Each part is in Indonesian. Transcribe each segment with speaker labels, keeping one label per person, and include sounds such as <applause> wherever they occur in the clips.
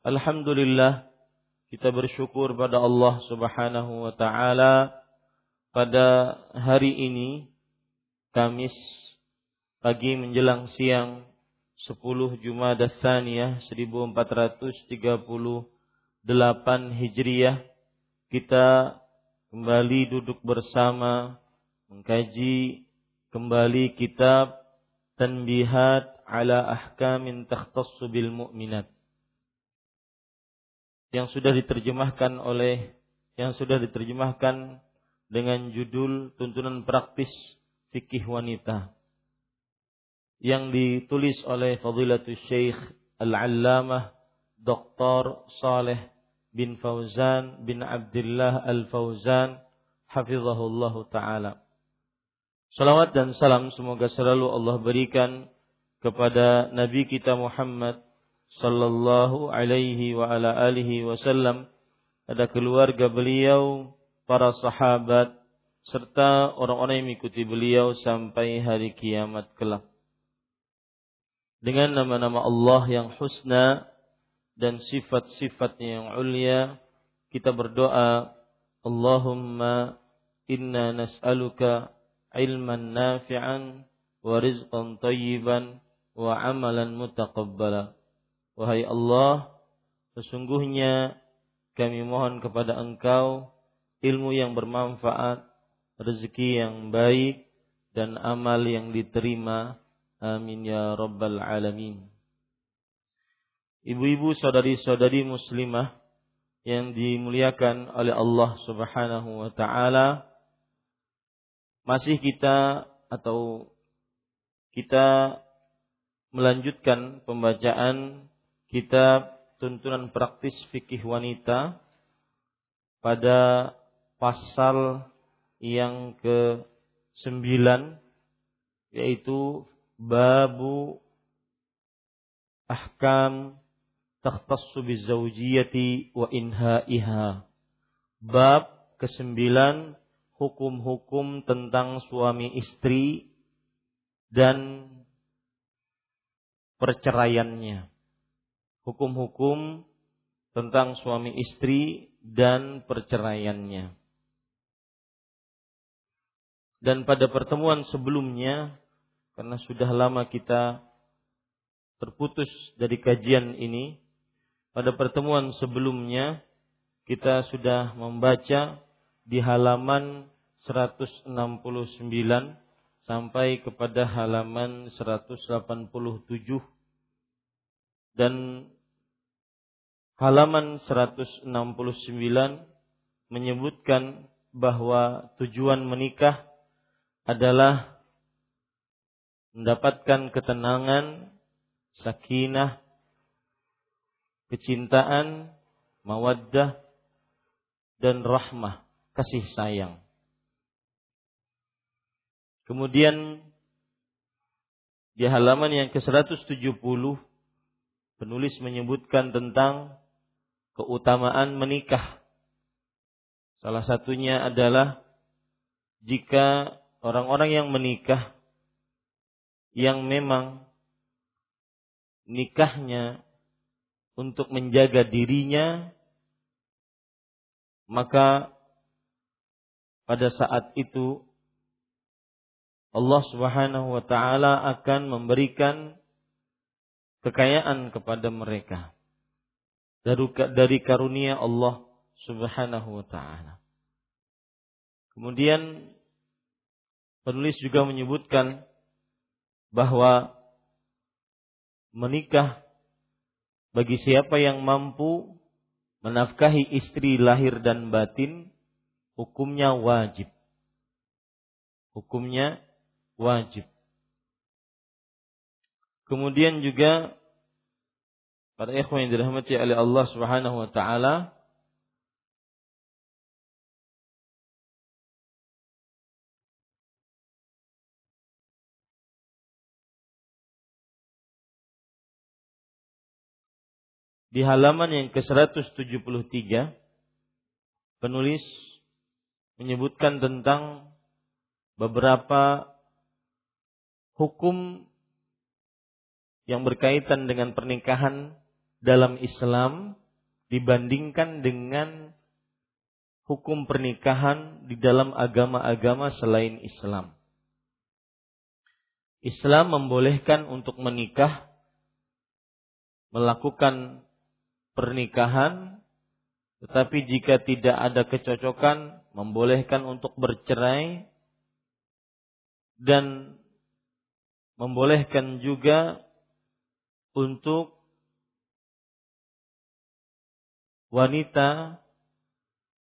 Speaker 1: Alhamdulillah kita bersyukur pada Allah Subhanahu wa taala. Pada hari ini Kamis pagi menjelang siang 10 Jumadah Tsaniyah 1438 Hijriah kita kembali duduk bersama mengkaji kembali kitab Tanbihat ala ahkamin takhtassu bil mu'minat yang sudah diterjemahkan oleh yang sudah diterjemahkan dengan judul Tuntunan Praktis Fikih Wanita yang ditulis oleh Fadilatul Syekh Al-Allamah Dr. Saleh bin Fauzan bin Abdullah Al-Fauzan hafizahullah taala. Salawat dan salam semoga selalu Allah berikan kepada Nabi kita Muhammad sallallahu alaihi wa ala alihi wasallam ada keluarga beliau, para sahabat serta orang-orang yang mengikuti beliau sampai hari kiamat kelak. Dengan nama-nama Allah yang husna dan sifat-sifatnya yang ulia, kita berdoa, Allahumma inna nas'aluka ilman nafi'an wa rizqan tayyiban wa amalan mutaqabbala. Wahai Allah, sesungguhnya kami mohon kepada Engkau ilmu yang bermanfaat, rezeki yang baik, dan amal yang diterima. Amin ya Rabbal Alamin. Ibu-ibu saudari-saudari muslimah yang dimuliakan oleh Allah Subhanahu wa taala, masih kita atau kita melanjutkan pembacaan kitab tuntunan praktis fikih wanita pada pasal yang ke sembilan yaitu babu ahkam takhtassu bizawjiyati wa inhaiha. Bab kesembilan hukum-hukum tentang suami istri dan perceraiannya hukum-hukum tentang suami istri dan perceraiannya. Dan pada pertemuan sebelumnya, karena sudah lama kita terputus dari kajian ini, pada pertemuan sebelumnya kita sudah membaca di halaman 169 sampai kepada halaman 187 dan halaman 169 menyebutkan bahwa tujuan menikah adalah mendapatkan ketenangan, sakinah, kecintaan, mawaddah, dan rahmah, kasih sayang. Kemudian di halaman yang ke-170 penulis menyebutkan tentang keutamaan menikah. Salah satunya adalah jika orang-orang yang menikah yang memang nikahnya untuk menjaga dirinya maka pada saat itu Allah Subhanahu wa taala akan memberikan kekayaan kepada mereka dari, karunia Allah Subhanahu wa taala. Kemudian penulis juga menyebutkan bahwa menikah bagi siapa yang mampu menafkahi istri lahir dan batin hukumnya wajib. Hukumnya wajib. Kemudian juga para ikhwan yang dirahmati oleh Allah Subhanahu wa taala di halaman yang ke-173 penulis menyebutkan tentang beberapa hukum yang berkaitan dengan pernikahan dalam Islam dibandingkan dengan hukum pernikahan di dalam agama-agama selain Islam. Islam membolehkan untuk menikah, melakukan pernikahan, tetapi jika tidak ada kecocokan, membolehkan untuk bercerai dan membolehkan juga untuk wanita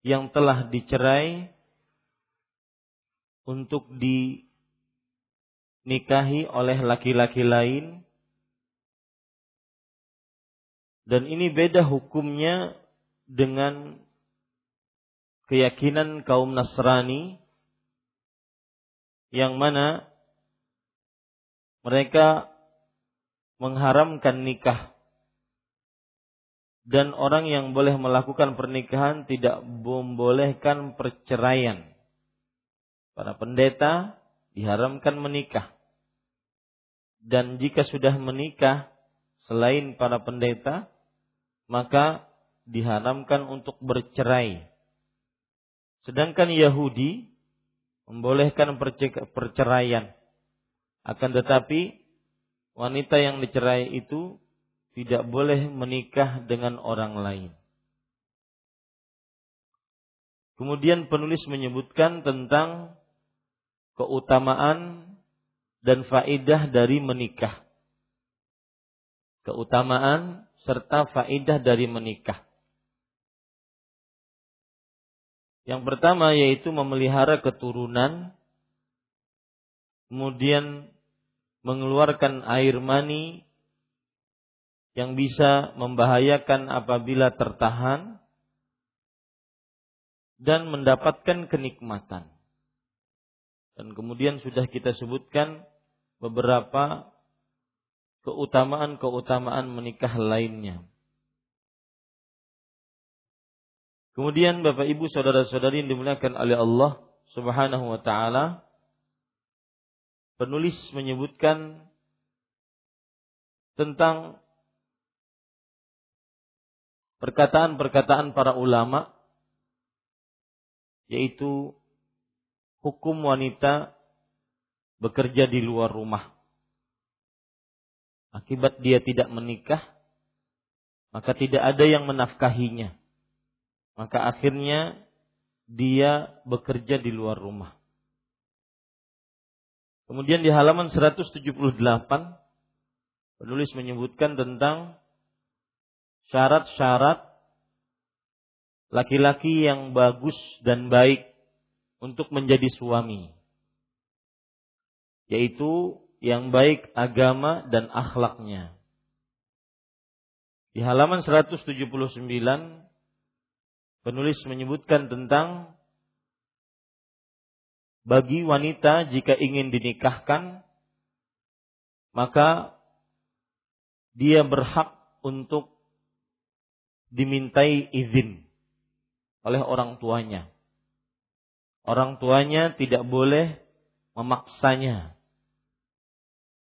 Speaker 1: yang telah dicerai untuk dinikahi oleh laki-laki lain. Dan ini beda hukumnya dengan keyakinan kaum Nasrani yang mana mereka mengharamkan nikah dan orang yang boleh melakukan pernikahan tidak membolehkan perceraian. Para pendeta diharamkan menikah. Dan jika sudah menikah selain para pendeta, maka diharamkan untuk bercerai. Sedangkan Yahudi membolehkan perceraian. Akan tetapi wanita yang dicerai itu tidak boleh menikah dengan orang lain. Kemudian penulis menyebutkan tentang keutamaan dan faidah dari menikah. Keutamaan serta faidah dari menikah. Yang pertama yaitu memelihara keturunan, kemudian mengeluarkan air mani yang bisa membahayakan apabila tertahan dan mendapatkan kenikmatan. Dan kemudian sudah kita sebutkan beberapa keutamaan-keutamaan menikah lainnya. Kemudian Bapak Ibu saudara-saudari yang dimuliakan oleh Allah Subhanahu wa taala penulis menyebutkan tentang perkataan-perkataan para ulama yaitu hukum wanita bekerja di luar rumah. Akibat dia tidak menikah, maka tidak ada yang menafkahinya. Maka akhirnya dia bekerja di luar rumah. Kemudian di halaman 178 penulis menyebutkan tentang syarat-syarat laki-laki yang bagus dan baik untuk menjadi suami. Yaitu yang baik agama dan akhlaknya. Di halaman 179 penulis menyebutkan tentang bagi wanita jika ingin dinikahkan maka dia berhak untuk dimintai izin oleh orang tuanya. Orang tuanya tidak boleh memaksanya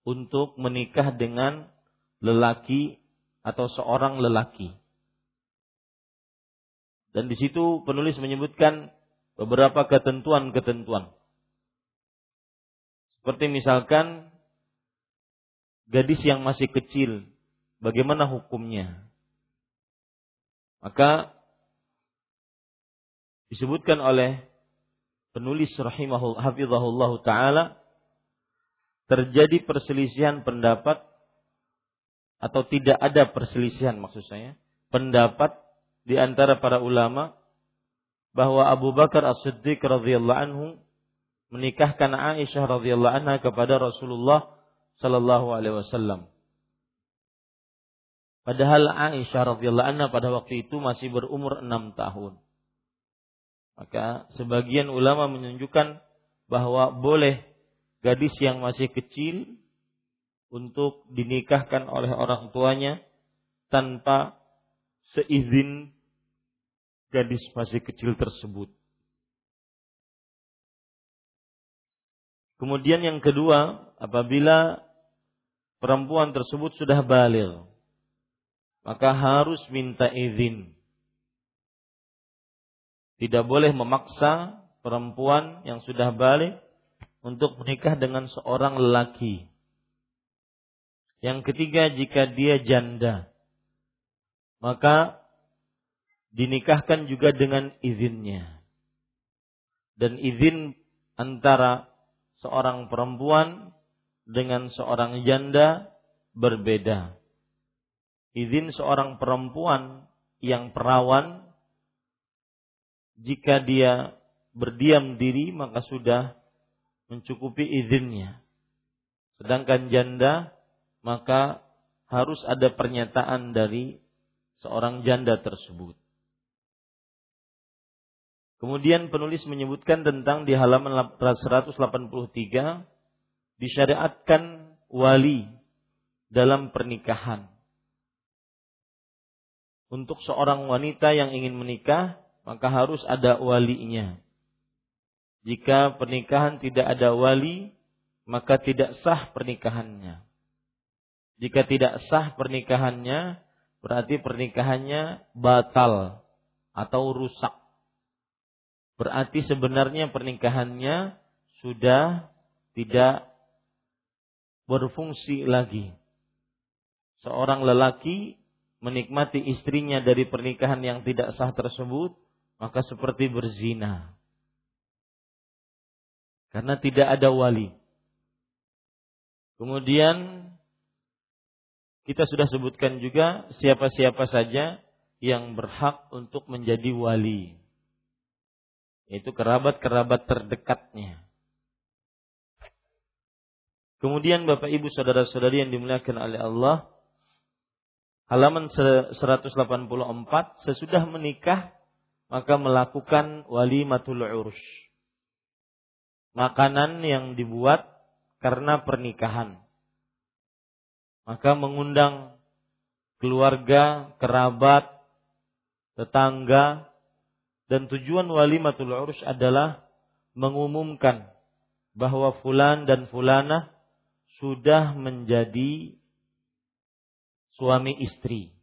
Speaker 1: untuk menikah dengan lelaki atau seorang lelaki. Dan di situ penulis menyebutkan beberapa ketentuan-ketentuan. Seperti misalkan gadis yang masih kecil, bagaimana hukumnya? Maka disebutkan oleh penulis rahimahul hafizahullah taala terjadi perselisihan pendapat atau tidak ada perselisihan maksud saya pendapat di antara para ulama bahwa Abu Bakar As-Siddiq radhiyallahu anhu menikahkan Aisyah radhiyallahu anha kepada Rasulullah sallallahu alaihi wasallam. Padahal Aisyah radhiyallahu anha pada waktu itu masih berumur enam tahun. Maka sebagian ulama menunjukkan bahwa boleh gadis yang masih kecil untuk dinikahkan oleh orang tuanya tanpa seizin gadis masih kecil tersebut. Kemudian yang kedua, apabila perempuan tersebut sudah balik, maka harus minta izin tidak boleh memaksa perempuan yang sudah balik untuk menikah dengan seorang lelaki. Yang ketiga, jika dia janda, maka dinikahkan juga dengan izinnya. Dan izin antara seorang perempuan dengan seorang janda berbeda. Izin seorang perempuan yang perawan jika dia berdiam diri maka sudah mencukupi izinnya. Sedangkan janda maka harus ada pernyataan dari seorang janda tersebut. Kemudian penulis menyebutkan tentang di halaman 183 disyariatkan wali dalam pernikahan. Untuk seorang wanita yang ingin menikah, maka harus ada walinya. Jika pernikahan tidak ada wali, maka tidak sah pernikahannya. Jika tidak sah pernikahannya, berarti pernikahannya batal atau rusak. Berarti sebenarnya pernikahannya sudah tidak berfungsi lagi. Seorang lelaki menikmati istrinya dari pernikahan yang tidak sah tersebut, maka seperti berzina. Karena tidak ada wali. Kemudian kita sudah sebutkan juga siapa-siapa saja yang berhak untuk menjadi wali. Yaitu kerabat-kerabat terdekatnya. Kemudian Bapak Ibu saudara-saudari yang dimuliakan oleh Allah, halaman 184 sesudah menikah maka melakukan walimatul urus. Makanan yang dibuat karena pernikahan. Maka mengundang keluarga, kerabat, tetangga, dan tujuan walimatul urus adalah mengumumkan bahwa fulan dan fulana sudah menjadi suami istri.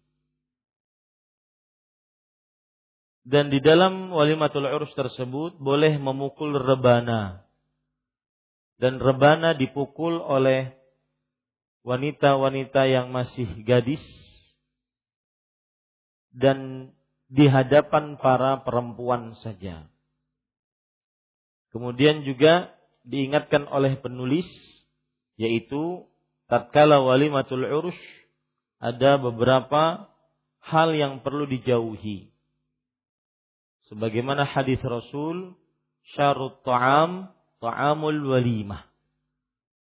Speaker 1: dan di dalam walimatul urus tersebut boleh memukul rebana dan rebana dipukul oleh wanita-wanita yang masih gadis dan di hadapan para perempuan saja. Kemudian juga diingatkan oleh penulis yaitu tatkala walimatul urus ada beberapa hal yang perlu dijauhi sebagaimana hadis Rasul syarut ta'am ta'amul walimah.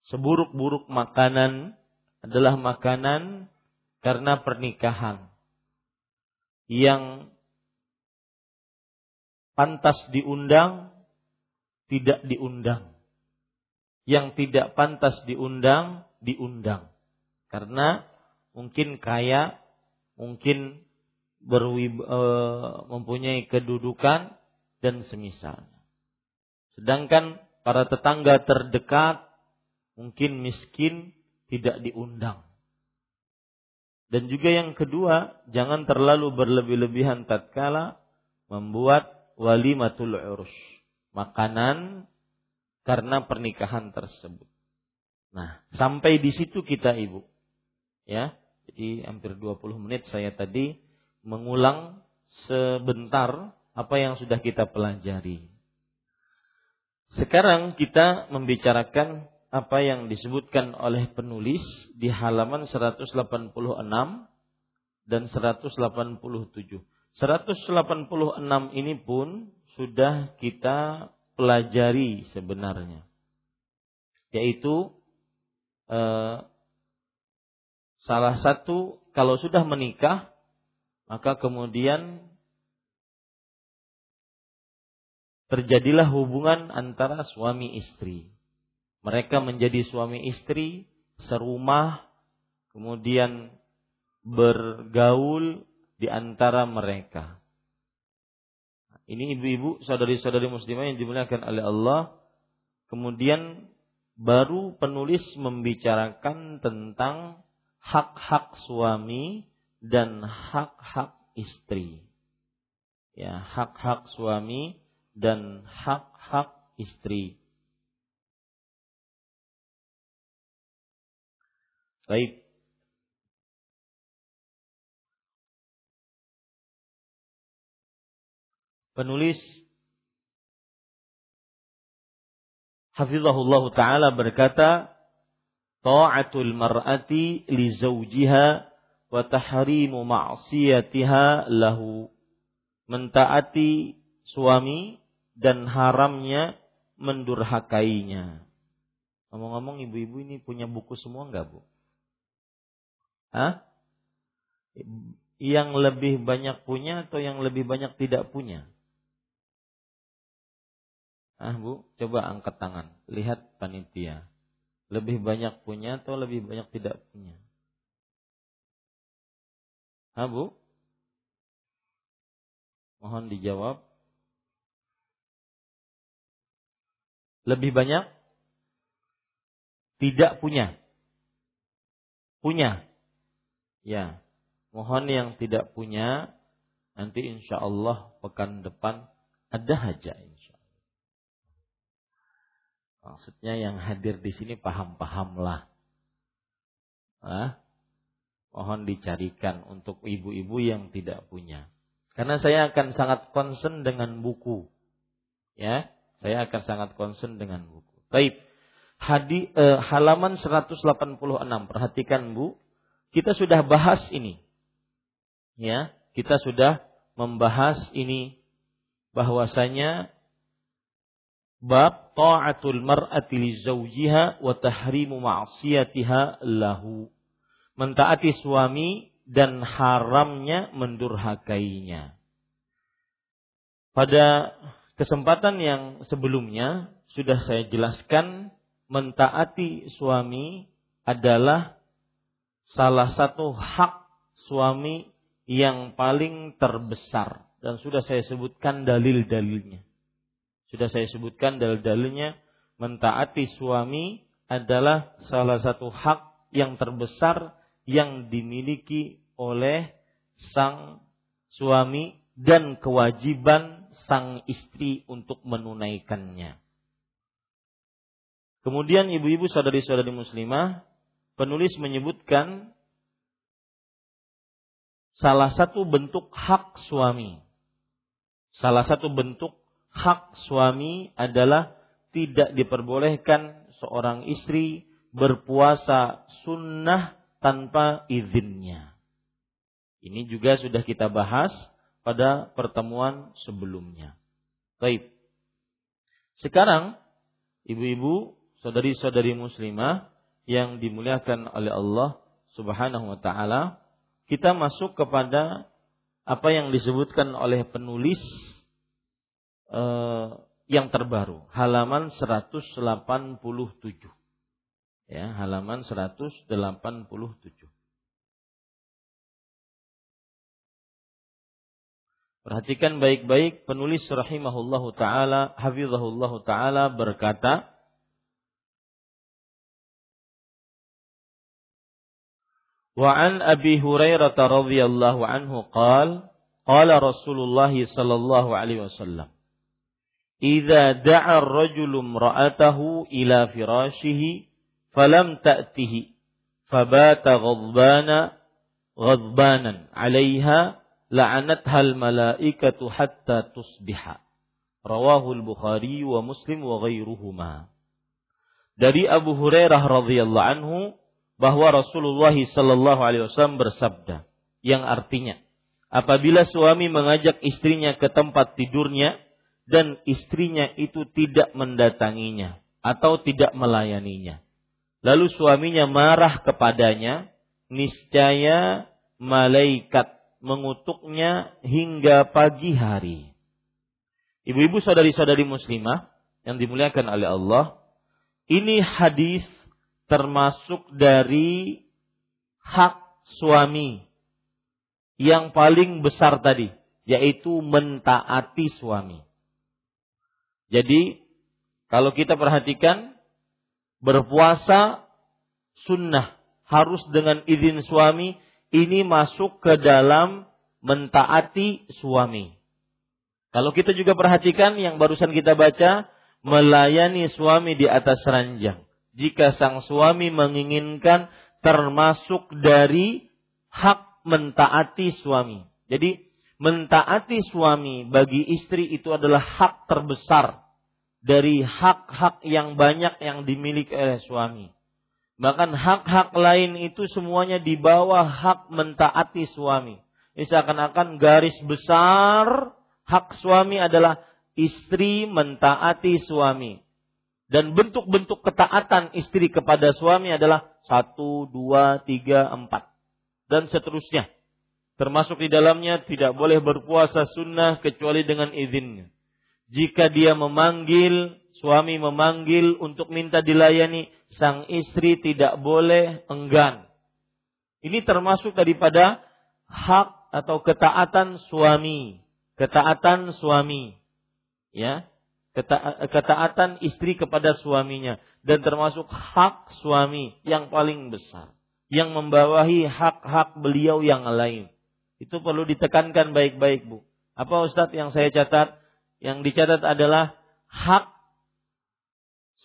Speaker 1: Seburuk-buruk makanan adalah makanan karena pernikahan yang pantas diundang tidak diundang. Yang tidak pantas diundang diundang. Karena mungkin kaya, mungkin berwib, e, mempunyai kedudukan dan semisal. Sedangkan para tetangga terdekat mungkin miskin tidak diundang. Dan juga yang kedua, jangan terlalu berlebih-lebihan tatkala membuat walimatul urus. Makanan karena pernikahan tersebut. Nah, sampai di situ kita Ibu. Ya. Jadi hampir 20 menit saya tadi mengulang sebentar apa yang sudah kita pelajari. Sekarang kita membicarakan apa yang disebutkan oleh penulis di halaman 186 dan 187. 186 ini pun sudah kita pelajari sebenarnya. Yaitu eh, salah satu kalau sudah menikah maka kemudian terjadilah hubungan antara suami istri. Mereka menjadi suami istri serumah, kemudian bergaul di antara mereka. Ini ibu-ibu, saudari-saudari muslimah yang dimuliakan oleh Allah. Kemudian baru penulis membicarakan tentang hak-hak suami dan hak-hak istri. Ya, hak-hak suami dan hak-hak istri. Baik. Penulis Hafizahullah taala berkata, "Ta'atul mar'ati li zawjiha wa tahrimu ma'siyatiha lahu." Mentaati suami dan haramnya mendurhakainya. Ngomong-ngomong ibu-ibu ini punya buku semua enggak, Bu? Hah? Yang lebih banyak punya atau yang lebih banyak tidak punya? Ah, Bu, coba angkat tangan. Lihat panitia. Lebih banyak punya atau lebih banyak tidak punya? Ah, Bu? Mohon dijawab. Lebih banyak tidak punya. Punya. Ya, mohon yang tidak punya nanti insya Allah pekan depan ada haja insya Allah. Maksudnya yang hadir di sini paham-pahamlah. Ah, mohon dicarikan untuk ibu-ibu yang tidak punya. Karena saya akan sangat concern dengan buku. Ya, saya akan sangat concern dengan buku. Baik. Hadi, eh, halaman 186. Perhatikan Bu, kita sudah bahas ini. Ya, kita sudah membahas ini bahwasanya bab ta'atul mar'ati li zawjiha wa tahrimu ma'siyatiha lahu. Mentaati suami dan haramnya mendurhakainya. Pada kesempatan yang sebelumnya sudah saya jelaskan mentaati suami adalah salah satu hak suami yang paling terbesar dan sudah saya sebutkan dalil-dalilnya. Sudah saya sebutkan dalil-dalilnya mentaati suami adalah salah satu hak yang terbesar yang dimiliki oleh sang suami dan kewajiban sang istri untuk menunaikannya. Kemudian ibu-ibu saudari-saudari muslimah penulis menyebutkan salah satu bentuk hak suami. Salah satu bentuk hak suami adalah tidak diperbolehkan seorang istri berpuasa sunnah tanpa izinnya. Ini juga sudah kita bahas pada pertemuan sebelumnya. Baik. Sekarang ibu-ibu, saudari-saudari muslimah yang dimuliakan oleh Allah Subhanahu wa taala, kita masuk kepada apa yang disebutkan oleh penulis eh, yang terbaru, halaman 187. Ya, halaman 187. Perhatikan baik-baik penulis rahimahullahu taala, hafizahullahu taala berkata, Wa an Abi Hurairah radhiyallahu anhu qala qala Rasulullah sallallahu alaihi wasallam Idza da'a ar-rajulu imra'atahu ila firashihi falam ta'tihi fabata ghadbana ghadbanan 'alayha la'anatha al-malaikatu hatta tusbiha. Rawahu al-Bukhari wa Muslim wa ghairuhuma dari Abu Hurairah radhiyallahu anhu bahwa Rasulullah Shallallahu Alaihi Wasallam bersabda, yang artinya, apabila suami mengajak istrinya ke tempat tidurnya dan istrinya itu tidak mendatanginya atau tidak melayaninya, lalu suaminya marah kepadanya, niscaya malaikat mengutuknya hingga pagi hari. Ibu-ibu saudari-saudari muslimah yang dimuliakan oleh Allah, ini hadis termasuk dari hak suami yang paling besar tadi, yaitu mentaati suami. Jadi, kalau kita perhatikan, berpuasa sunnah harus dengan izin suami, ini masuk ke dalam mentaati suami. Kalau kita juga perhatikan yang barusan kita baca, melayani suami di atas ranjang jika sang suami menginginkan termasuk dari hak mentaati suami. Jadi mentaati suami bagi istri itu adalah hak terbesar dari hak-hak yang banyak yang dimiliki oleh suami. Bahkan hak-hak lain itu semuanya di bawah hak mentaati suami. Ini seakan-akan garis besar hak suami adalah istri mentaati suami. Dan bentuk-bentuk ketaatan istri kepada suami adalah satu, dua, tiga, empat. Dan seterusnya. Termasuk di dalamnya tidak boleh berpuasa sunnah kecuali dengan izinnya. Jika dia memanggil, suami memanggil untuk minta dilayani, sang istri tidak boleh enggan. Ini termasuk daripada hak atau ketaatan suami. Ketaatan suami. Ya, ketaatan istri kepada suaminya dan termasuk hak suami yang paling besar yang membawahi hak-hak beliau yang lain. Itu perlu ditekankan baik-baik, Bu. Apa Ustadz yang saya catat? Yang dicatat adalah hak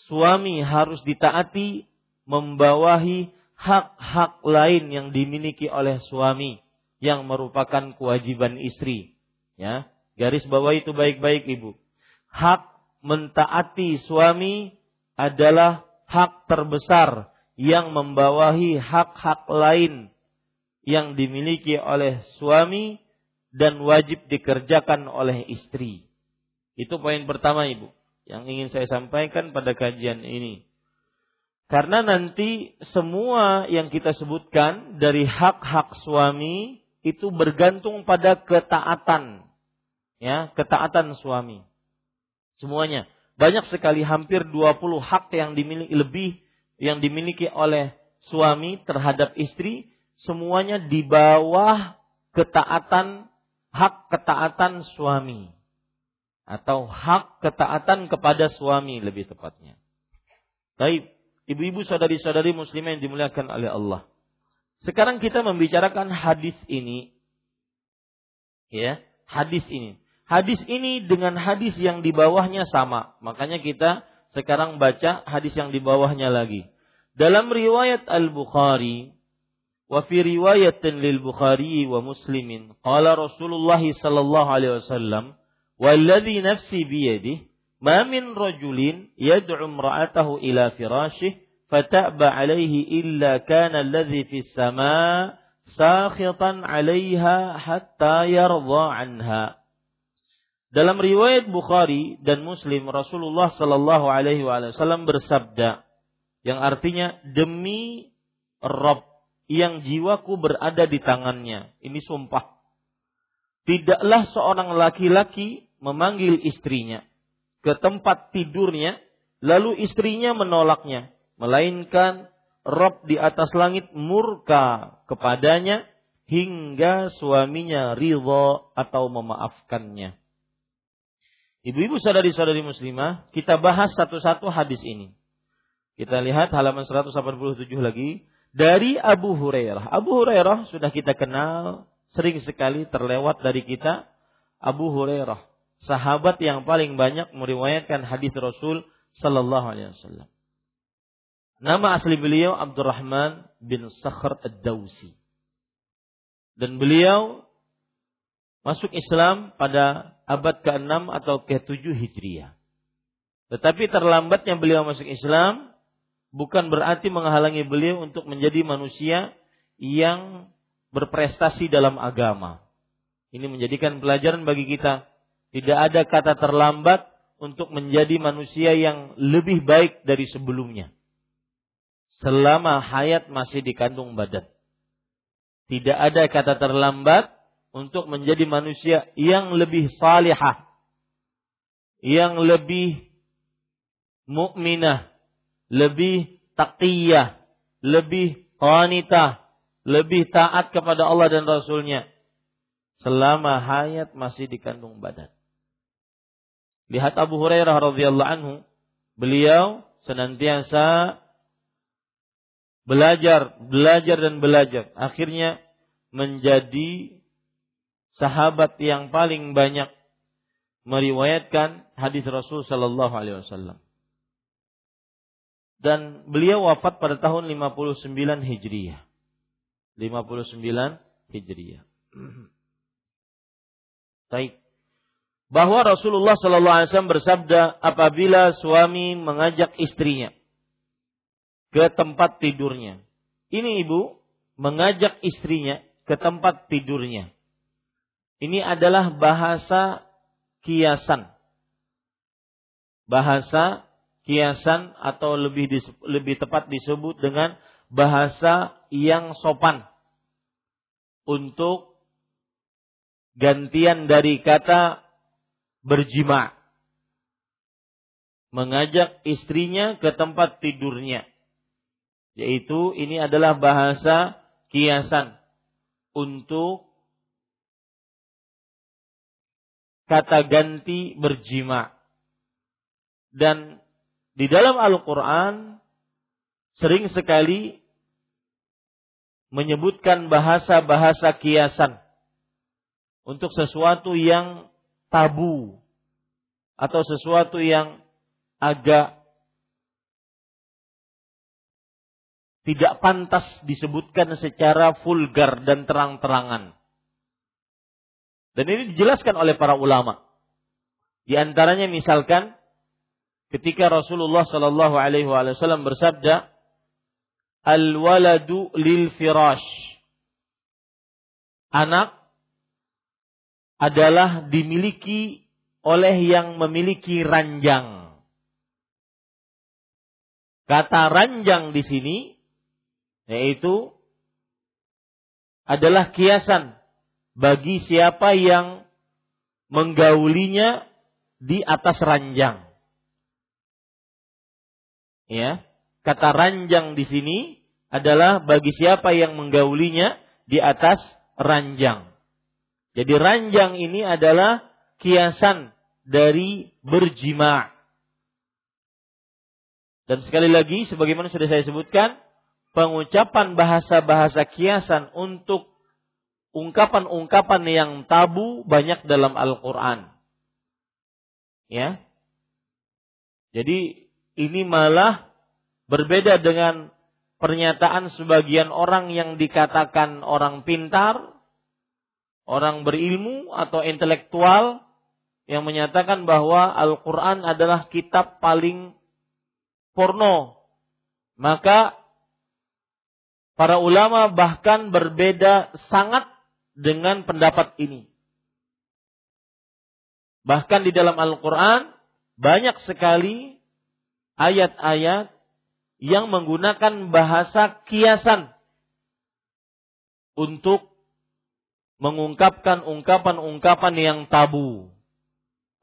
Speaker 1: suami harus ditaati membawahi hak-hak lain yang dimiliki oleh suami yang merupakan kewajiban istri. Ya, garis bawah itu baik-baik Ibu. Hak mentaati suami adalah hak terbesar yang membawahi hak-hak lain yang dimiliki oleh suami dan wajib dikerjakan oleh istri. Itu poin pertama Ibu yang ingin saya sampaikan pada kajian ini. Karena nanti semua yang kita sebutkan dari hak-hak suami itu bergantung pada ketaatan. Ya, ketaatan suami. Semuanya. Banyak sekali hampir 20 hak yang dimiliki lebih yang dimiliki oleh suami terhadap istri semuanya di bawah ketaatan hak ketaatan suami atau hak ketaatan kepada suami lebih tepatnya. Baik, ibu-ibu saudari-saudari muslimah yang dimuliakan oleh Allah. Sekarang kita membicarakan hadis ini. Ya, hadis ini. Hadis ini dengan hadis yang di bawahnya sama. Makanya kita sekarang baca hadis yang di bawahnya lagi. Dalam riwayat Al-Bukhari, wa fi riwayatin lil Bukhari wa Muslimin, qala Rasulullah sallallahu alaihi wasallam, "Walladhi nafsi biyadihi, ma min rajulin yad'u imra'atahu ila firashih fata'ba alaihi illa kana alladhi fis sama' sakhitan 'alaiha hatta yarda 'anha." Dalam riwayat Bukhari dan Muslim Rasulullah Shallallahu Alaihi Wasallam bersabda, yang artinya demi Rob yang jiwaku berada di tangannya. Ini sumpah. Tidaklah seorang laki-laki memanggil istrinya ke tempat tidurnya, lalu istrinya menolaknya, melainkan Rob di atas langit murka kepadanya hingga suaminya ridho atau memaafkannya. Ibu-ibu saudari-saudari muslimah, kita bahas satu-satu hadis ini. Kita lihat halaman 187 lagi dari Abu Hurairah. Abu Hurairah sudah kita kenal, sering sekali terlewat dari kita Abu Hurairah, sahabat yang paling banyak meriwayatkan hadis Rasul sallallahu alaihi wasallam. Nama asli beliau Abdurrahman bin Sakhr Ad-Dausi. Dan beliau masuk Islam pada abad ke-6 atau ke-7 Hijriah. Tetapi terlambatnya beliau masuk Islam bukan berarti menghalangi beliau untuk menjadi manusia yang berprestasi dalam agama. Ini menjadikan pelajaran bagi kita. Tidak ada kata terlambat untuk menjadi manusia yang lebih baik dari sebelumnya. Selama hayat masih dikandung badan. Tidak ada kata terlambat untuk menjadi manusia yang lebih salihah, yang lebih mukminah, lebih taqiyah, lebih qanitah, lebih taat kepada Allah dan Rasulnya selama hayat masih dikandung badan. Lihat Abu Hurairah radhiyallahu anhu, beliau senantiasa belajar, belajar dan belajar. Akhirnya menjadi sahabat yang paling banyak meriwayatkan hadis Rasul Shallallahu Alaihi Wasallam. Dan beliau wafat pada tahun 59 Hijriah. 59 Hijriah. <clears throat> Baik. Bahwa Rasulullah Shallallahu Alaihi Wasallam bersabda, apabila suami mengajak istrinya ke tempat tidurnya, ini ibu mengajak istrinya ke tempat tidurnya. Ini adalah bahasa kiasan. Bahasa kiasan atau lebih lebih tepat disebut dengan bahasa yang sopan. Untuk gantian dari kata berjima. Mengajak istrinya ke tempat tidurnya. Yaitu ini adalah bahasa kiasan. Untuk kata ganti berjima. Dan di dalam Al-Quran sering sekali menyebutkan bahasa-bahasa kiasan untuk sesuatu yang tabu atau sesuatu yang agak tidak pantas disebutkan secara vulgar dan terang-terangan. Dan ini dijelaskan oleh para ulama. Di antaranya misalkan ketika Rasulullah Shallallahu Alaihi Wasallam bersabda, al waladu lil firash. Anak adalah dimiliki oleh yang memiliki ranjang. Kata ranjang di sini yaitu adalah kiasan bagi siapa yang menggaulinya di atas ranjang. Ya, kata ranjang di sini adalah bagi siapa yang menggaulinya di atas ranjang. Jadi ranjang ini adalah kiasan dari berjima. Dan sekali lagi, sebagaimana sudah saya sebutkan, pengucapan bahasa-bahasa kiasan untuk ungkapan-ungkapan yang tabu banyak dalam Al-Qur'an. Ya. Jadi ini malah berbeda dengan pernyataan sebagian orang yang dikatakan orang pintar, orang berilmu atau intelektual yang menyatakan bahwa Al-Qur'an adalah kitab paling porno. Maka para ulama bahkan berbeda sangat dengan pendapat ini. Bahkan di dalam Al-Quran banyak sekali ayat-ayat yang menggunakan bahasa kiasan untuk mengungkapkan ungkapan-ungkapan yang tabu.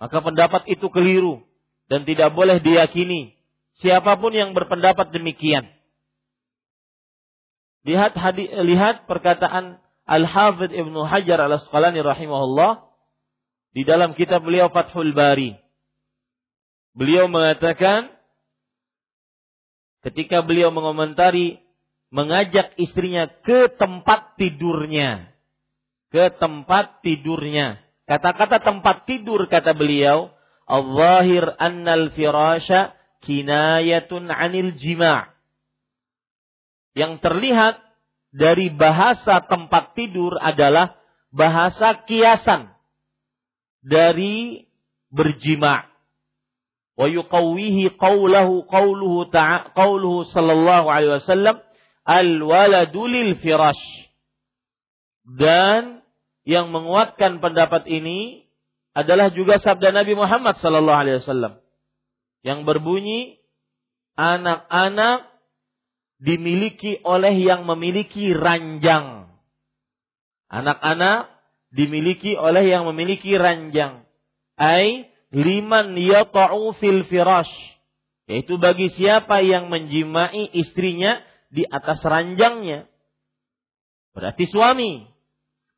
Speaker 1: Maka pendapat itu keliru dan tidak boleh diyakini siapa pun yang berpendapat demikian. Lihat hadi, lihat perkataan Al-Hafidh Ibnu Hajar Al-Asqalani rahimahullah di dalam kitab beliau Fathul Bari. Beliau mengatakan ketika beliau mengomentari mengajak istrinya ke tempat tidurnya. Ke tempat tidurnya. Kata-kata tempat tidur kata beliau, al-zahir annal firasha kinayatun anil jima' yang terlihat dari bahasa tempat tidur adalah bahasa kiasan dari berjima. Wa yuqawwihi qawluhu qawluhu ta'a qawluhu sallallahu alaihi wasallam al waladu lil firash. Dan yang menguatkan pendapat ini adalah juga sabda Nabi Muhammad sallallahu alaihi wasallam yang berbunyi anak-anak dimiliki oleh yang memiliki ranjang. Anak-anak dimiliki oleh yang memiliki ranjang. Ai liman yata'u fil firash. Yaitu bagi siapa yang menjimai istrinya di atas ranjangnya. Berarti suami.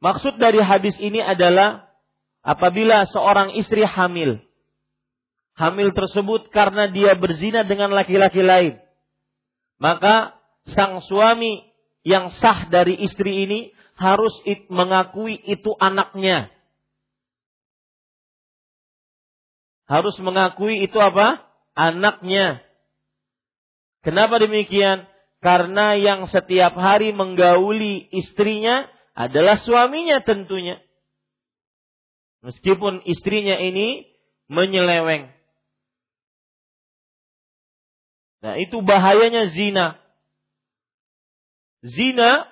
Speaker 1: Maksud dari hadis ini adalah apabila seorang istri hamil. Hamil tersebut karena dia berzina dengan laki-laki lain maka sang suami yang sah dari istri ini harus mengakui itu anaknya. Harus mengakui itu apa? Anaknya. Kenapa demikian? Karena yang setiap hari menggauli istrinya adalah suaminya tentunya. Meskipun istrinya ini menyeleweng. Nah, itu bahayanya zina. Zina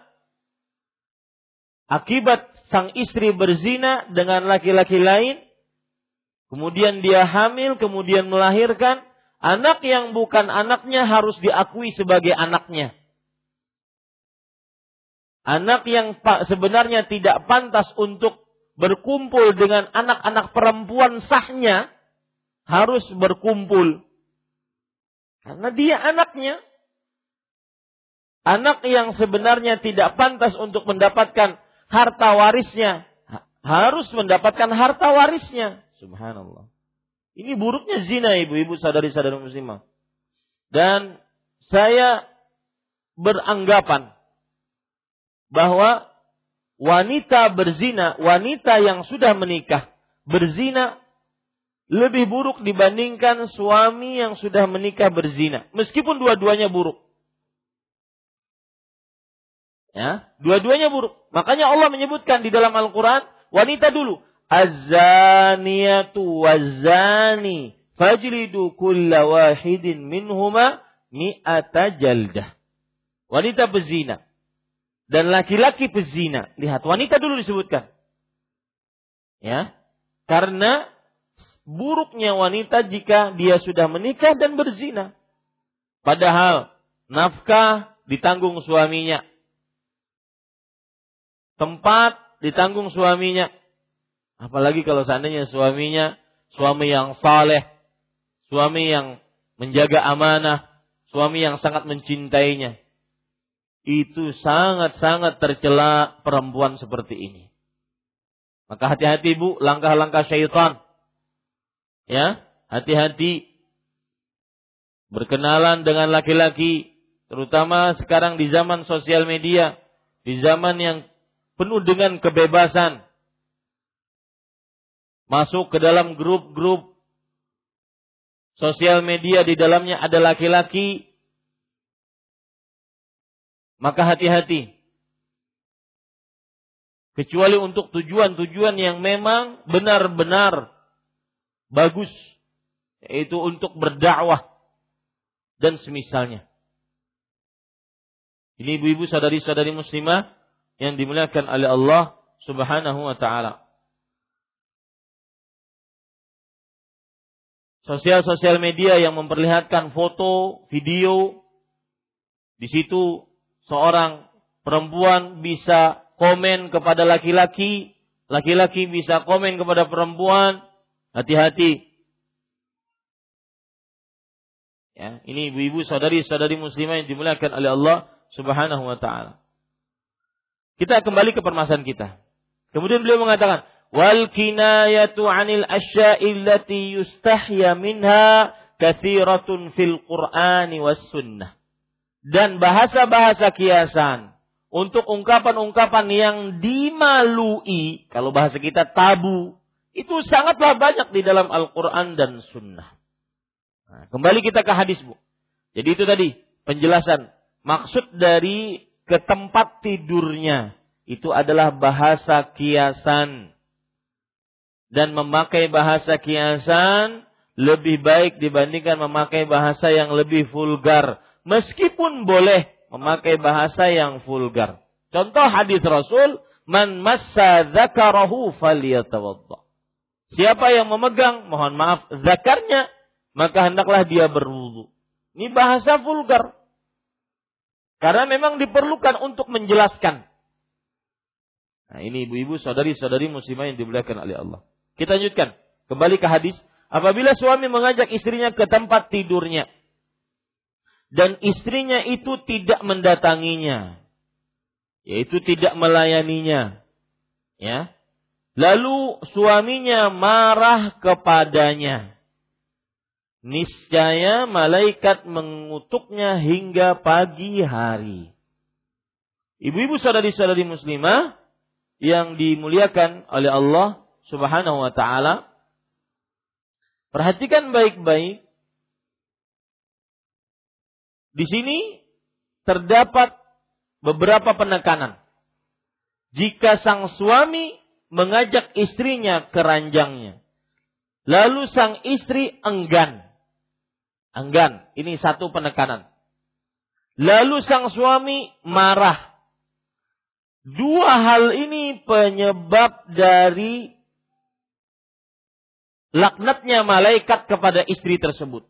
Speaker 1: akibat sang istri berzina dengan laki-laki lain, kemudian dia hamil, kemudian melahirkan, anak yang bukan anaknya harus diakui sebagai anaknya. Anak yang sebenarnya tidak pantas untuk berkumpul dengan anak-anak perempuan sahnya harus berkumpul karena dia anaknya. Anak yang sebenarnya tidak pantas untuk mendapatkan harta warisnya. Harus mendapatkan harta warisnya. Subhanallah. Ini buruknya zina ibu-ibu sadari-sadari muslimah. Dan saya beranggapan bahwa wanita berzina, wanita yang sudah menikah, berzina lebih buruk dibandingkan suami yang sudah menikah berzina. Meskipun dua-duanya buruk. Ya, dua-duanya buruk. Makanya Allah menyebutkan di dalam Al-Quran, wanita dulu. Az-zaniyatu waz-zani fajlidu kulla wahidin minhuma mi'ata jaldah. Wanita berzina. Dan laki-laki pezina. Lihat, wanita dulu disebutkan. Ya, karena buruknya wanita jika dia sudah menikah dan berzina. Padahal nafkah ditanggung suaminya. Tempat ditanggung suaminya. Apalagi kalau seandainya suaminya suami yang saleh, suami yang menjaga amanah, suami yang sangat mencintainya. Itu sangat-sangat tercela perempuan seperti ini. Maka hati-hati bu, langkah-langkah syaitan ya hati-hati. Berkenalan dengan laki-laki terutama sekarang di zaman sosial media di zaman yang penuh dengan kebebasan. Masuk ke dalam grup-grup sosial media di dalamnya ada laki-laki. Maka hati-hati. Kecuali untuk tujuan-tujuan yang memang benar-benar bagus yaitu untuk berdakwah dan semisalnya. Ini ibu-ibu sadari-sadari muslimah yang dimuliakan oleh Allah Subhanahu wa taala. sosial-sosial media yang memperlihatkan foto, video. Di situ seorang perempuan bisa komen kepada laki-laki, laki-laki bisa komen kepada perempuan. Hati-hati. Ya, ini ibu-ibu saudari-saudari muslimah yang dimuliakan oleh Allah Subhanahu wa taala. Kita kembali ke permasalahan kita. Kemudian beliau mengatakan, wal kinayatu 'anil asya'i allati yustahya minha kathiratun fil Qur'ani was sunnah. Dan bahasa-bahasa kiasan untuk ungkapan-ungkapan yang dimalui, kalau bahasa kita tabu, itu sangatlah banyak di dalam Al-Quran dan Sunnah. Nah, kembali kita ke hadis bu. Jadi itu tadi penjelasan maksud dari ke tempat tidurnya itu adalah bahasa kiasan dan memakai bahasa kiasan lebih baik dibandingkan memakai bahasa yang lebih vulgar. Meskipun boleh memakai bahasa yang vulgar. Contoh hadis Rasul, "Man massa falyatawadda." Siapa yang memegang, mohon maaf, zakarnya, maka hendaklah dia berwudu. Ini bahasa vulgar. Karena memang diperlukan untuk menjelaskan. Nah, ini ibu-ibu, saudari-saudari muslimah yang dimuliakan oleh Allah. Kita lanjutkan. Kembali ke hadis. Apabila suami mengajak istrinya ke tempat tidurnya. Dan istrinya itu tidak mendatanginya. Yaitu tidak melayaninya. Ya. Lalu suaminya marah kepadanya. Niscaya malaikat mengutuknya hingga pagi hari. Ibu-ibu saudari-saudari muslimah yang dimuliakan oleh Allah Subhanahu wa taala. Perhatikan baik-baik. Di sini terdapat beberapa penekanan. Jika sang suami mengajak istrinya ke ranjangnya, lalu sang istri enggan. Enggan, ini satu penekanan. Lalu sang suami marah. Dua hal ini penyebab dari laknatnya malaikat kepada istri tersebut.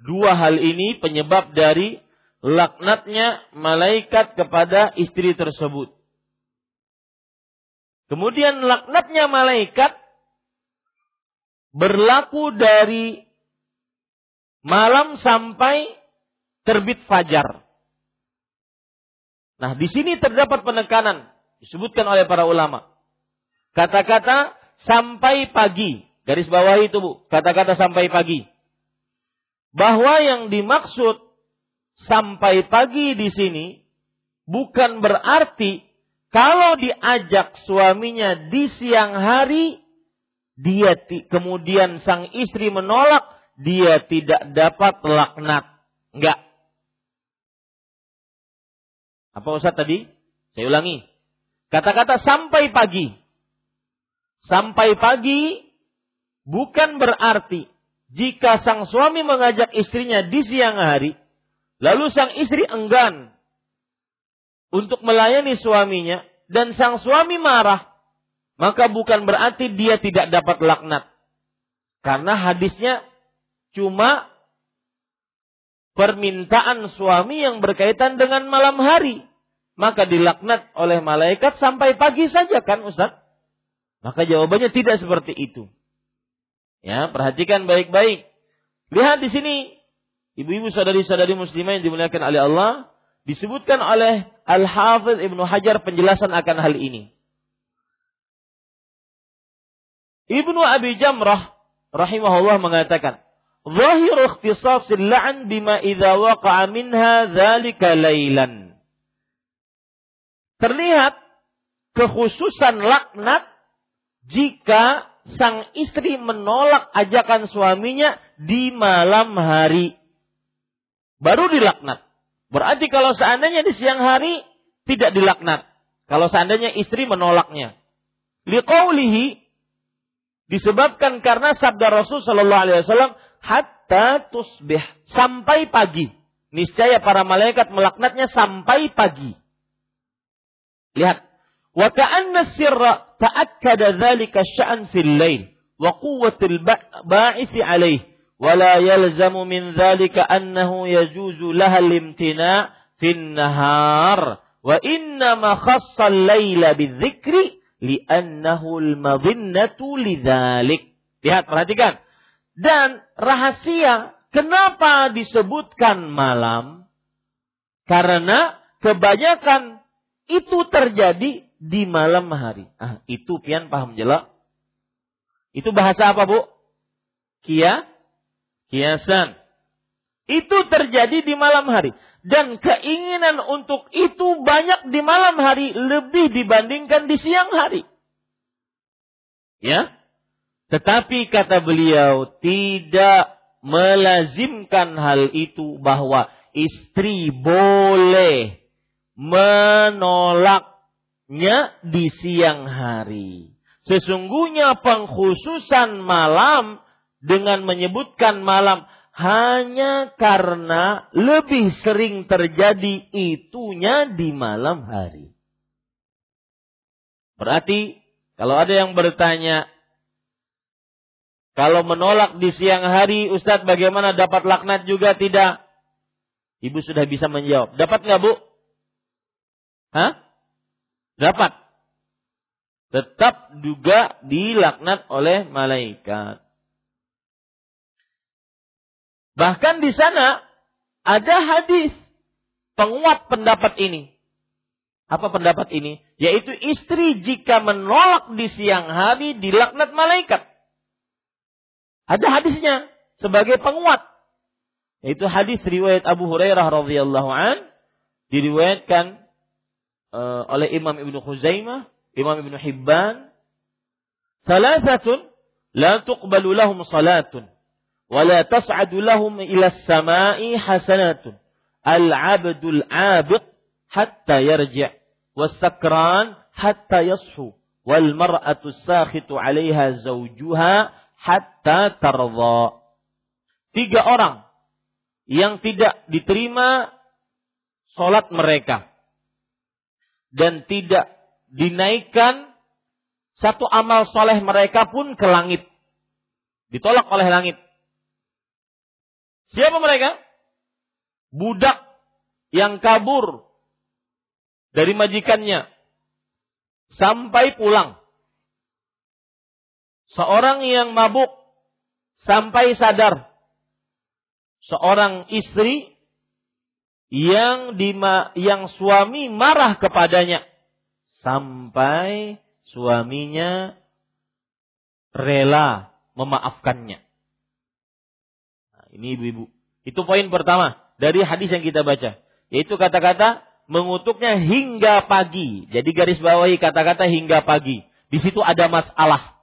Speaker 1: Dua hal ini penyebab dari laknatnya malaikat kepada istri tersebut. Kemudian laknatnya malaikat berlaku dari malam sampai terbit fajar. Nah, di sini terdapat penekanan disebutkan oleh para ulama. Kata-kata sampai pagi. Garis bawah itu Bu, kata-kata sampai pagi. Bahwa yang dimaksud sampai pagi di sini bukan berarti kalau diajak suaminya di siang hari dia kemudian sang istri menolak, dia tidak dapat laknat. Enggak. Apa Ustaz tadi? Saya ulangi. Kata-kata sampai pagi sampai pagi bukan berarti jika sang suami mengajak istrinya di siang hari, lalu sang istri enggan untuk melayani suaminya dan sang suami marah, maka bukan berarti dia tidak dapat laknat. Karena hadisnya cuma permintaan suami yang berkaitan dengan malam hari. Maka dilaknat oleh malaikat sampai pagi saja kan Ustaz? Maka jawabannya tidak seperti itu. Ya, perhatikan baik-baik. Lihat di sini, ibu-ibu saudari-saudari muslimah yang dimuliakan oleh Allah, disebutkan oleh Al-Hafiz Ibnu Hajar penjelasan akan hal ini. Ibnu Abi Jamrah rahimahullah mengatakan, "Zahir ikhtisasil la'n bima idza waqa'a minha dzalika lailan." Terlihat kekhususan laknat jika sang istri menolak ajakan suaminya di malam hari. Baru dilaknat. Berarti kalau seandainya di siang hari tidak dilaknat. Kalau seandainya istri menolaknya. Liqaulihi disebabkan karena sabda Rasul sallallahu alaihi wasallam hatta tusbih sampai pagi. Niscaya para malaikat melaknatnya sampai pagi. Lihat, Wa ka'anna sirra ta'akkada dzalika sya'an fil lail wa quwwatil ba'ith alaih ولا يلزم من ذلك أنه يجوز لها الامتناع في النهار وإنما خص الليل بالذكر لأنه المظنة لذلك lihat perhatikan dan rahasia kenapa disebutkan malam karena kebanyakan itu terjadi di malam hari. Ah, itu pian paham jelas? Itu bahasa apa, Bu? Kia Kiasan. Itu terjadi di malam hari. Dan keinginan untuk itu banyak di malam hari lebih dibandingkan di siang hari. Ya. Tetapi kata beliau tidak melazimkan hal itu bahwa istri boleh menolaknya di siang hari. Sesungguhnya pengkhususan malam dengan menyebutkan malam hanya karena lebih sering terjadi itunya di malam hari. Berarti kalau ada yang bertanya, kalau menolak di siang hari, Ustadz bagaimana dapat laknat juga tidak? Ibu sudah bisa menjawab. Dapat nggak bu? Hah? Dapat. Tetap juga dilaknat oleh malaikat. Bahkan di sana ada hadis penguat pendapat ini. Apa pendapat ini? Yaitu istri jika menolak di siang hari dilaknat malaikat. Ada hadisnya sebagai penguat. Yaitu hadis riwayat Abu Hurairah radhiyallahu an diriwayatkan uh, oleh Imam Ibnu Khuzaimah, Imam Ibnu Hibban. Salasatun la tuqbalu lahum salatun wala tas'adu lahum ila samai hasanatun al-'abdul 'abiq hatta yarji' was-sakran hatta yashu wal mar'atu sakhitu 'alaiha zawjuha hatta. Tiga orang yang tidak diterima solat mereka dan tidak dinaikkan satu amal soleh mereka pun ke langit. Ditolak oleh langit. Siapa mereka? Budak yang kabur dari majikannya sampai pulang. Seorang yang mabuk sampai sadar. Seorang istri yang dima, yang suami marah kepadanya sampai suaminya rela memaafkannya. Ini ibu-ibu. Itu poin pertama dari hadis yang kita baca. Yaitu kata-kata mengutuknya hingga pagi. Jadi garis bawahi kata-kata hingga pagi. Di situ ada masalah.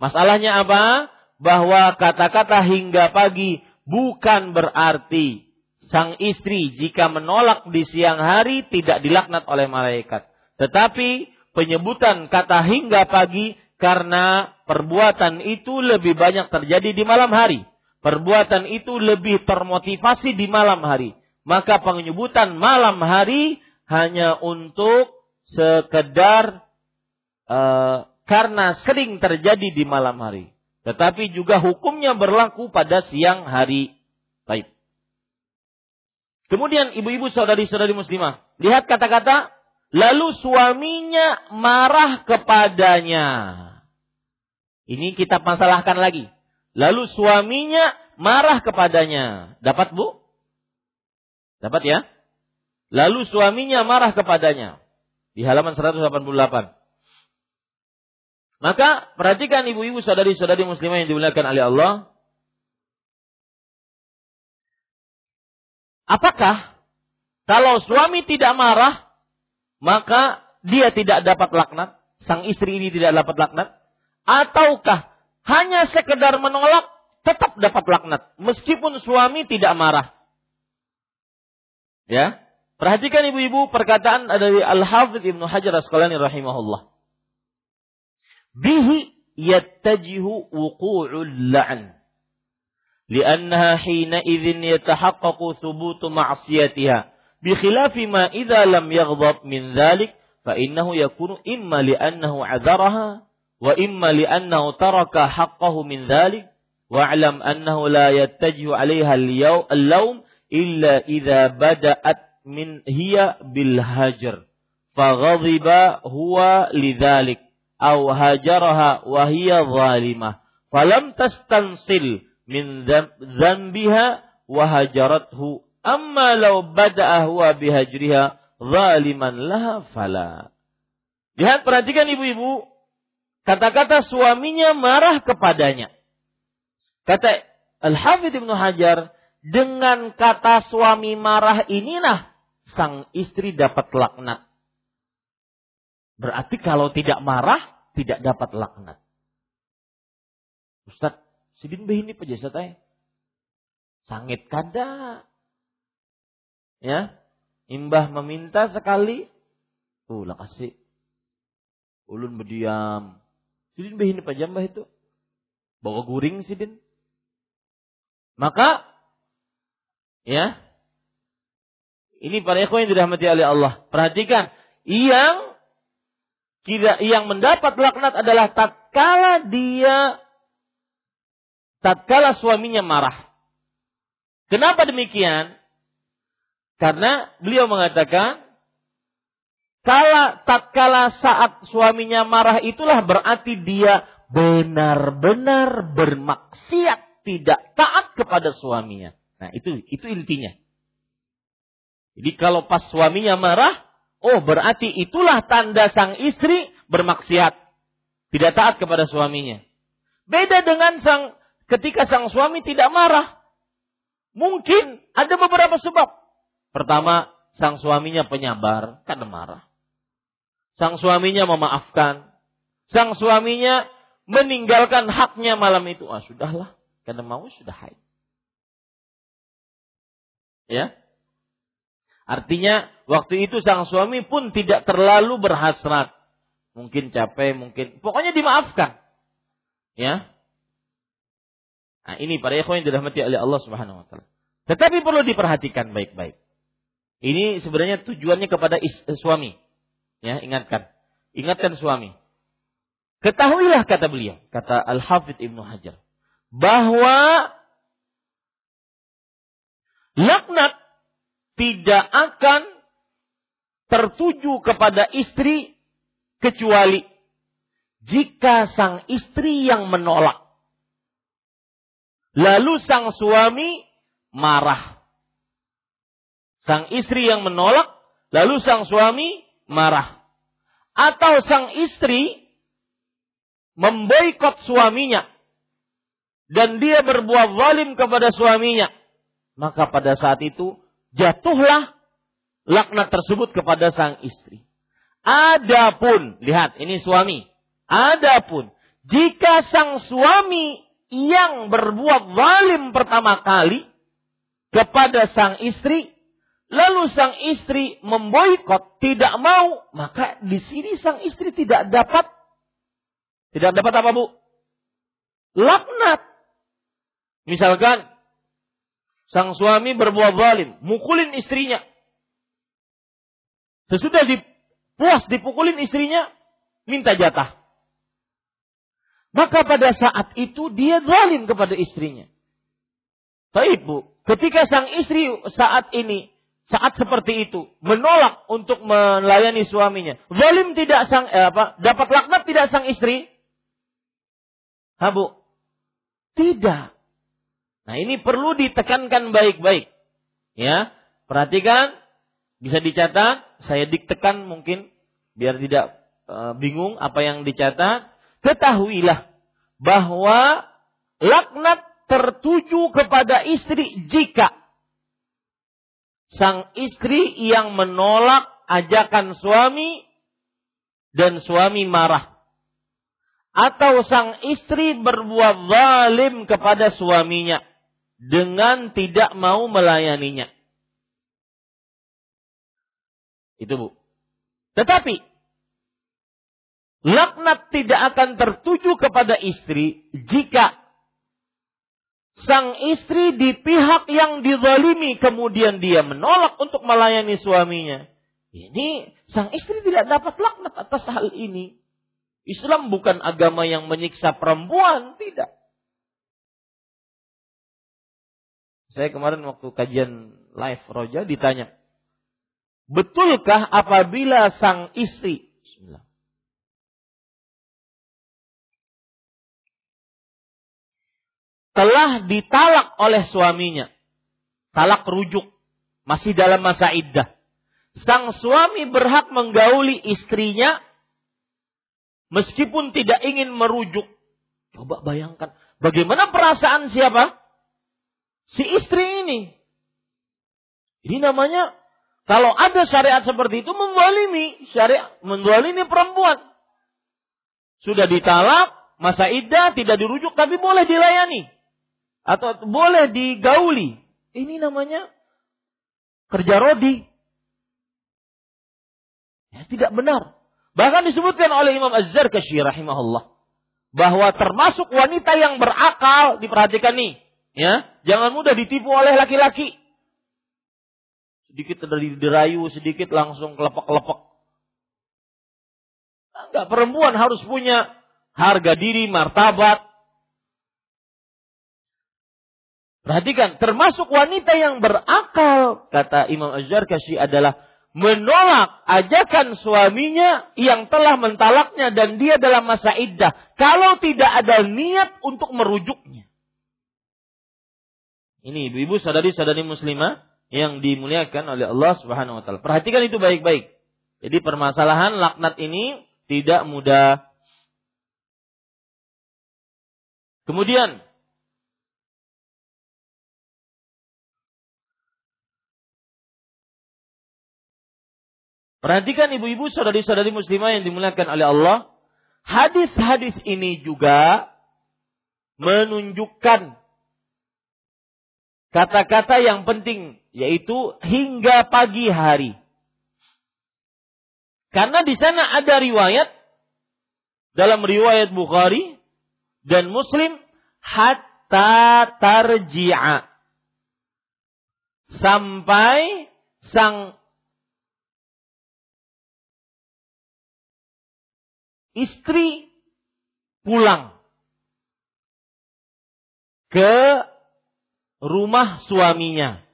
Speaker 1: Masalahnya apa? Bahwa kata-kata hingga pagi bukan berarti sang istri jika menolak di siang hari tidak dilaknat oleh malaikat. Tetapi penyebutan kata hingga pagi karena perbuatan itu lebih banyak terjadi di malam hari perbuatan itu lebih termotivasi di malam hari. Maka penyebutan malam hari hanya untuk sekedar uh, karena sering terjadi di malam hari. Tetapi juga hukumnya berlaku pada siang hari. Baik. Kemudian ibu-ibu saudari-saudari muslimah. Lihat kata-kata. Lalu suaminya marah kepadanya. Ini kita masalahkan lagi. Lalu suaminya marah kepadanya. Dapat bu? Dapat ya? Lalu suaminya marah kepadanya. Di halaman 188. Maka perhatikan ibu-ibu saudari-saudari muslimah yang dimuliakan oleh Allah. Apakah kalau suami tidak marah, maka dia tidak dapat laknat? Sang istri ini tidak dapat laknat? Ataukah hanya sekedar menolak tetap dapat laknat meskipun suami tidak marah. Ya. Perhatikan ibu-ibu perkataan dari Al-Hafidz Ibnu Hajar Asqalani rahimahullah. Bihi yattajihu wuqu'ul la'n. لأنها حينئذ يتحقق ثبوت معصيتها بخلاف ما إذا لم يغضب من ذلك فإنه يكون إما لأنه عذرها wa imma li'annahu taraka haqqahu min dhalik wa'lam annahu la yattajihu 'alayha al-lawm illa idza bada'at min hiya bil hajar faghadiba huwa lidzalik aw hajaraha wa hiya zalimah falam tastansil min dhanbiha wa hajarathu amma law bada'a huwa bihajriha zaliman laha fala. Lihat perhatikan ibu-ibu kata-kata suaminya marah kepadanya kata Al-Hafidh Ibnu Hajar dengan kata suami marah inilah sang istri dapat laknat. Berarti kalau tidak marah, tidak dapat laknat. Ustaz, sidin ini pejasa teh. Sangit kada. Ya. Imbah meminta sekali. Tuh lah kasih. Ulun berdiam. Sidin ini pejambah itu. Bawa guring sidin. Maka ya ini para ikhwan yang dirahmati oleh Allah. Perhatikan, yang kira yang mendapat laknat adalah tatkala dia tatkala suaminya marah. Kenapa demikian? Karena beliau mengatakan kala tatkala saat suaminya marah itulah berarti dia benar-benar bermaksiat tidak taat kepada suaminya. Nah, itu itu intinya. Jadi kalau pas suaminya marah, oh berarti itulah tanda sang istri bermaksiat. Tidak taat kepada suaminya. Beda dengan sang ketika sang suami tidak marah. Mungkin ada beberapa sebab. Pertama, sang suaminya penyabar karena marah. Sang suaminya memaafkan. Sang suaminya meninggalkan haknya malam itu. Ah, sudahlah. Karena mau sudah haid. Ya, Artinya waktu itu sang suami pun tidak terlalu berhasrat. Mungkin capek, mungkin pokoknya dimaafkan. Ya. Nah, ini para ikhwan yang dirahmati oleh Allah Subhanahu wa taala. Tetapi perlu diperhatikan baik-baik. Ini sebenarnya tujuannya kepada suami. Ya, ingatkan. Ingatkan suami. Ketahuilah kata beliau, kata Al-Hafidh Ibnu Hajar, bahwa laknat tidak akan tertuju kepada istri kecuali jika sang istri yang menolak. Lalu sang suami marah. Sang istri yang menolak, lalu sang suami marah. Atau sang istri memboikot suaminya dan dia berbuat zalim kepada suaminya. Maka pada saat itu jatuhlah laknat tersebut kepada sang istri. Adapun, lihat ini suami. Adapun jika sang suami yang berbuat zalim pertama kali kepada sang istri, lalu sang istri memboikot, tidak mau, maka di sini sang istri tidak dapat tidak dapat apa, Bu? Laknat. Misalkan sang suami berbuat zalim, mukulin istrinya. Sesudah dipuas dipukulin istrinya, minta jatah. Maka pada saat itu dia zalim kepada istrinya. Tapi bu, ketika sang istri saat ini, saat seperti itu, menolak untuk melayani suaminya, zalim tidak sang eh, apa? Dapat laknat tidak sang istri? Ha bu? Tidak. Nah ini perlu ditekankan baik-baik. Ya, perhatikan, bisa dicatat, saya diktekan mungkin biar tidak e, bingung apa yang dicatat. Ketahuilah bahwa laknat tertuju kepada istri jika sang istri yang menolak ajakan suami dan suami marah atau sang istri berbuat zalim kepada suaminya dengan tidak mau melayaninya. Itu Bu. Tetapi laknat tidak akan tertuju kepada istri jika sang istri di pihak yang dizalimi kemudian dia menolak untuk melayani suaminya. Ini sang istri tidak dapat laknat atas hal ini. Islam bukan agama yang menyiksa perempuan, tidak. Saya kemarin waktu kajian live Roja ditanya, betulkah apabila sang istri Bismillah. Telah ditalak oleh suaminya, talak rujuk, masih dalam masa iddah. Sang suami berhak menggauli istrinya meskipun tidak ingin merujuk. Coba bayangkan, bagaimana perasaan siapa? Si istri ini. Ini namanya kalau ada syariat seperti itu membalimi syariat membalimi perempuan. Sudah ditalak, masa iddah tidak dirujuk tapi boleh dilayani atau boleh digauli. Ini namanya kerja rodi. Ya, tidak benar. Bahkan disebutkan oleh Imam Az-Zarkashi rahimahullah bahwa termasuk wanita yang berakal diperhatikan nih, ya, jangan mudah ditipu oleh laki-laki. Sedikit dari dirayu, sedikit langsung kelepek-kelepek. Enggak, perempuan harus punya harga diri, martabat. Perhatikan, termasuk wanita yang berakal, kata Imam Az-Zarkashi adalah menolak ajakan suaminya yang telah mentalaknya dan dia dalam masa iddah kalau tidak ada niat untuk merujuknya. Ini ibu-ibu sadari-sadari muslimah yang dimuliakan oleh Allah Subhanahu wa taala. Perhatikan itu baik-baik. Jadi permasalahan laknat ini tidak mudah. Kemudian Perhatikan ibu-ibu saudari-saudari muslimah yang dimuliakan oleh Allah. Hadis-hadis ini juga menunjukkan kata-kata yang penting yaitu hingga pagi hari. Karena di sana ada riwayat dalam riwayat Bukhari dan Muslim hatta tarji'a sampai sang istri pulang ke rumah suaminya.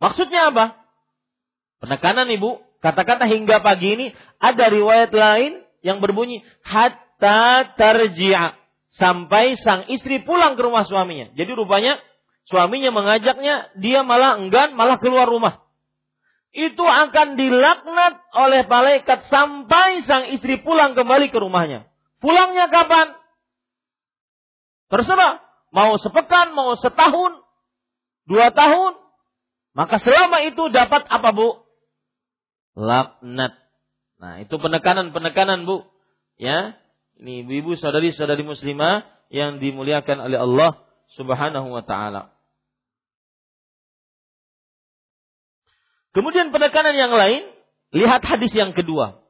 Speaker 1: Maksudnya apa? Penekanan ibu, kata-kata hingga pagi ini ada riwayat lain yang berbunyi hatta tarji'a sampai sang istri pulang ke rumah suaminya. Jadi rupanya suaminya mengajaknya, dia malah enggan, malah keluar rumah itu akan dilaknat oleh malaikat sampai sang istri pulang kembali ke rumahnya. Pulangnya kapan? Terserah. Mau sepekan, mau setahun, dua tahun. Maka selama itu dapat apa bu? Laknat. Nah itu penekanan-penekanan bu. Ya, ini ibu-ibu saudari-saudari muslimah yang dimuliakan oleh Allah Subhanahu wa taala. Kemudian penekanan yang lain, lihat hadis yang kedua.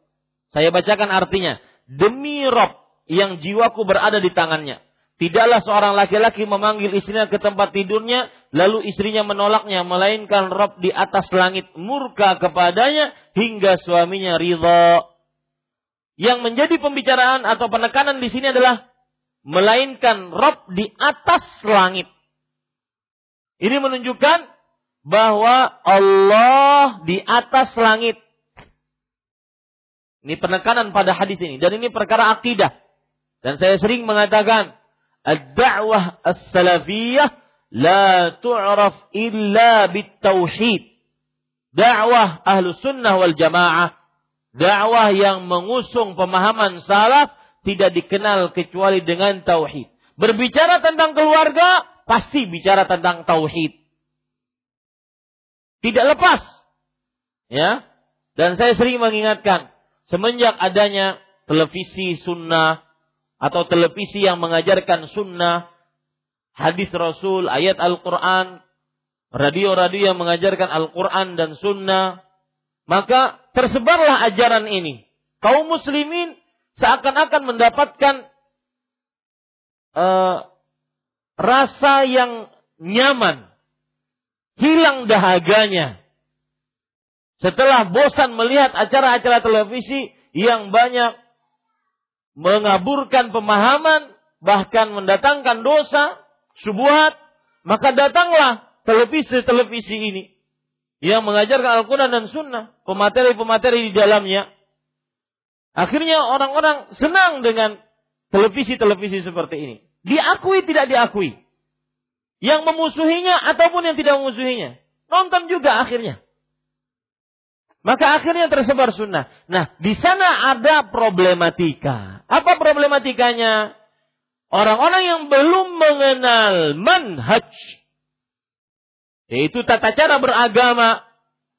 Speaker 1: Saya bacakan artinya. Demi Rob yang jiwaku berada di tangannya. Tidaklah seorang laki-laki memanggil istrinya ke tempat tidurnya, lalu istrinya menolaknya, melainkan Rob di atas langit murka kepadanya hingga suaminya ridho. Yang menjadi pembicaraan atau penekanan di sini adalah melainkan Rob di atas langit. Ini menunjukkan bahwa Allah di atas langit. Ini penekanan pada hadis ini dan ini perkara akidah. Dan saya sering mengatakan ad-da'wah as-salafiyah la tu'raf illa bit-tauhid. Dakwah ahlu sunnah wal jamaah. Dakwah yang mengusung pemahaman salaf tidak dikenal kecuali dengan tauhid. Berbicara tentang keluarga, pasti bicara tentang tauhid. Tidak lepas. Ya. Dan saya sering mengingatkan, semenjak adanya televisi sunnah atau televisi yang mengajarkan sunnah, hadis Rasul, ayat Al-Quran, radio-radio yang mengajarkan Al-Quran dan sunnah, maka tersebarlah ajaran ini. Kaum muslimin seakan-akan mendapatkan uh, rasa yang nyaman hilang dahaganya. Setelah bosan melihat acara-acara televisi yang banyak mengaburkan pemahaman, bahkan mendatangkan dosa, subuhat, maka datanglah televisi-televisi ini yang mengajarkan Al-Quran dan Sunnah, pemateri-pemateri di dalamnya. Akhirnya orang-orang senang dengan televisi-televisi seperti ini. Diakui tidak diakui. Yang memusuhinya ataupun yang tidak memusuhinya. Nonton juga akhirnya. Maka akhirnya tersebar sunnah. Nah, di sana ada problematika. Apa problematikanya? Orang-orang yang belum mengenal manhaj yaitu tata cara beragama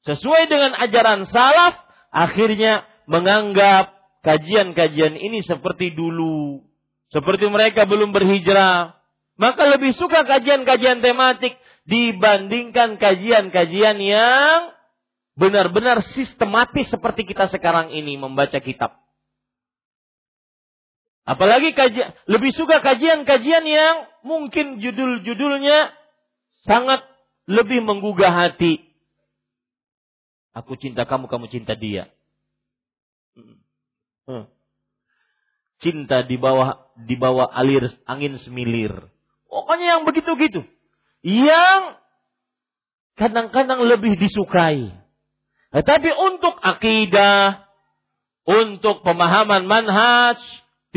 Speaker 1: sesuai dengan ajaran salaf, akhirnya menganggap kajian-kajian ini seperti dulu. Seperti mereka belum berhijrah. Maka lebih suka kajian-kajian tematik dibandingkan kajian-kajian yang benar-benar sistematis seperti kita sekarang ini membaca kitab. Apalagi kajian, lebih suka kajian-kajian yang mungkin judul-judulnya sangat lebih menggugah hati. Aku cinta kamu, kamu cinta dia. Hmm. Cinta di bawah di bawah alir angin semilir. Pokoknya yang begitu-gitu. Yang kadang-kadang lebih disukai. Tetapi untuk akidah, untuk pemahaman manhaj,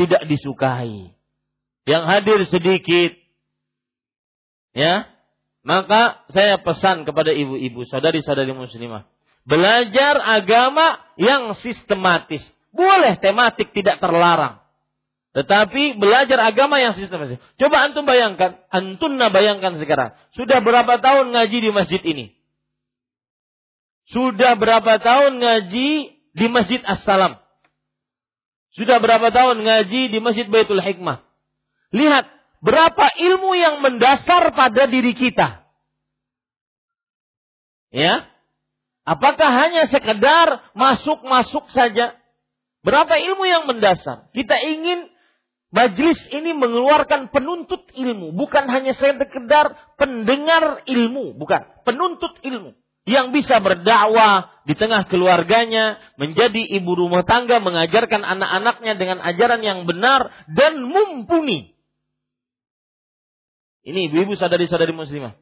Speaker 1: tidak disukai. Yang hadir sedikit. Ya, maka saya pesan kepada ibu-ibu, saudari-saudari muslimah. Belajar agama yang sistematis. Boleh tematik tidak terlarang. Tetapi belajar agama yang sistematis. Coba antum bayangkan, antunna bayangkan sekarang. Sudah berapa tahun ngaji di masjid ini? Sudah berapa tahun ngaji di Masjid As-Salam? Sudah berapa tahun ngaji di Masjid Baitul Hikmah? Lihat, berapa ilmu yang mendasar pada diri kita. Ya. Apakah hanya sekedar masuk-masuk saja? Berapa ilmu yang mendasar? Kita ingin majlis ini mengeluarkan penuntut ilmu, bukan hanya sekedar pendengar ilmu, bukan, penuntut ilmu yang bisa berdakwah di tengah keluarganya, menjadi ibu rumah tangga, mengajarkan anak-anaknya dengan ajaran yang benar dan mumpuni. Ini ibu-ibu sadari-sadari muslimah.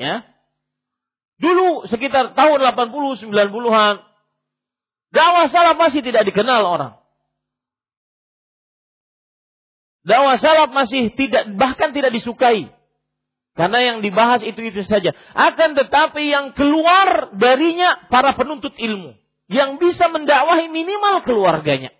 Speaker 1: Ya. Dulu sekitar tahun 80 90-an dakwah salaf masih tidak dikenal orang. Dakwah salaf masih tidak bahkan tidak disukai. Karena yang dibahas itu-itu saja. Akan tetapi yang keluar darinya para penuntut ilmu. Yang bisa mendakwahi minimal keluarganya.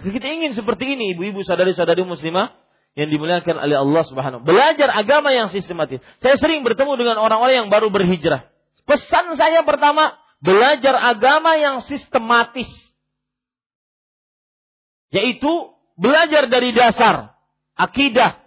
Speaker 1: Kita ingin seperti ini ibu-ibu sadari-sadari muslimah yang dimuliakan oleh Allah Subhanahu. Belajar agama yang sistematis. Saya sering bertemu dengan orang-orang yang baru berhijrah. Pesan saya pertama, belajar agama yang sistematis. Yaitu belajar dari dasar akidah.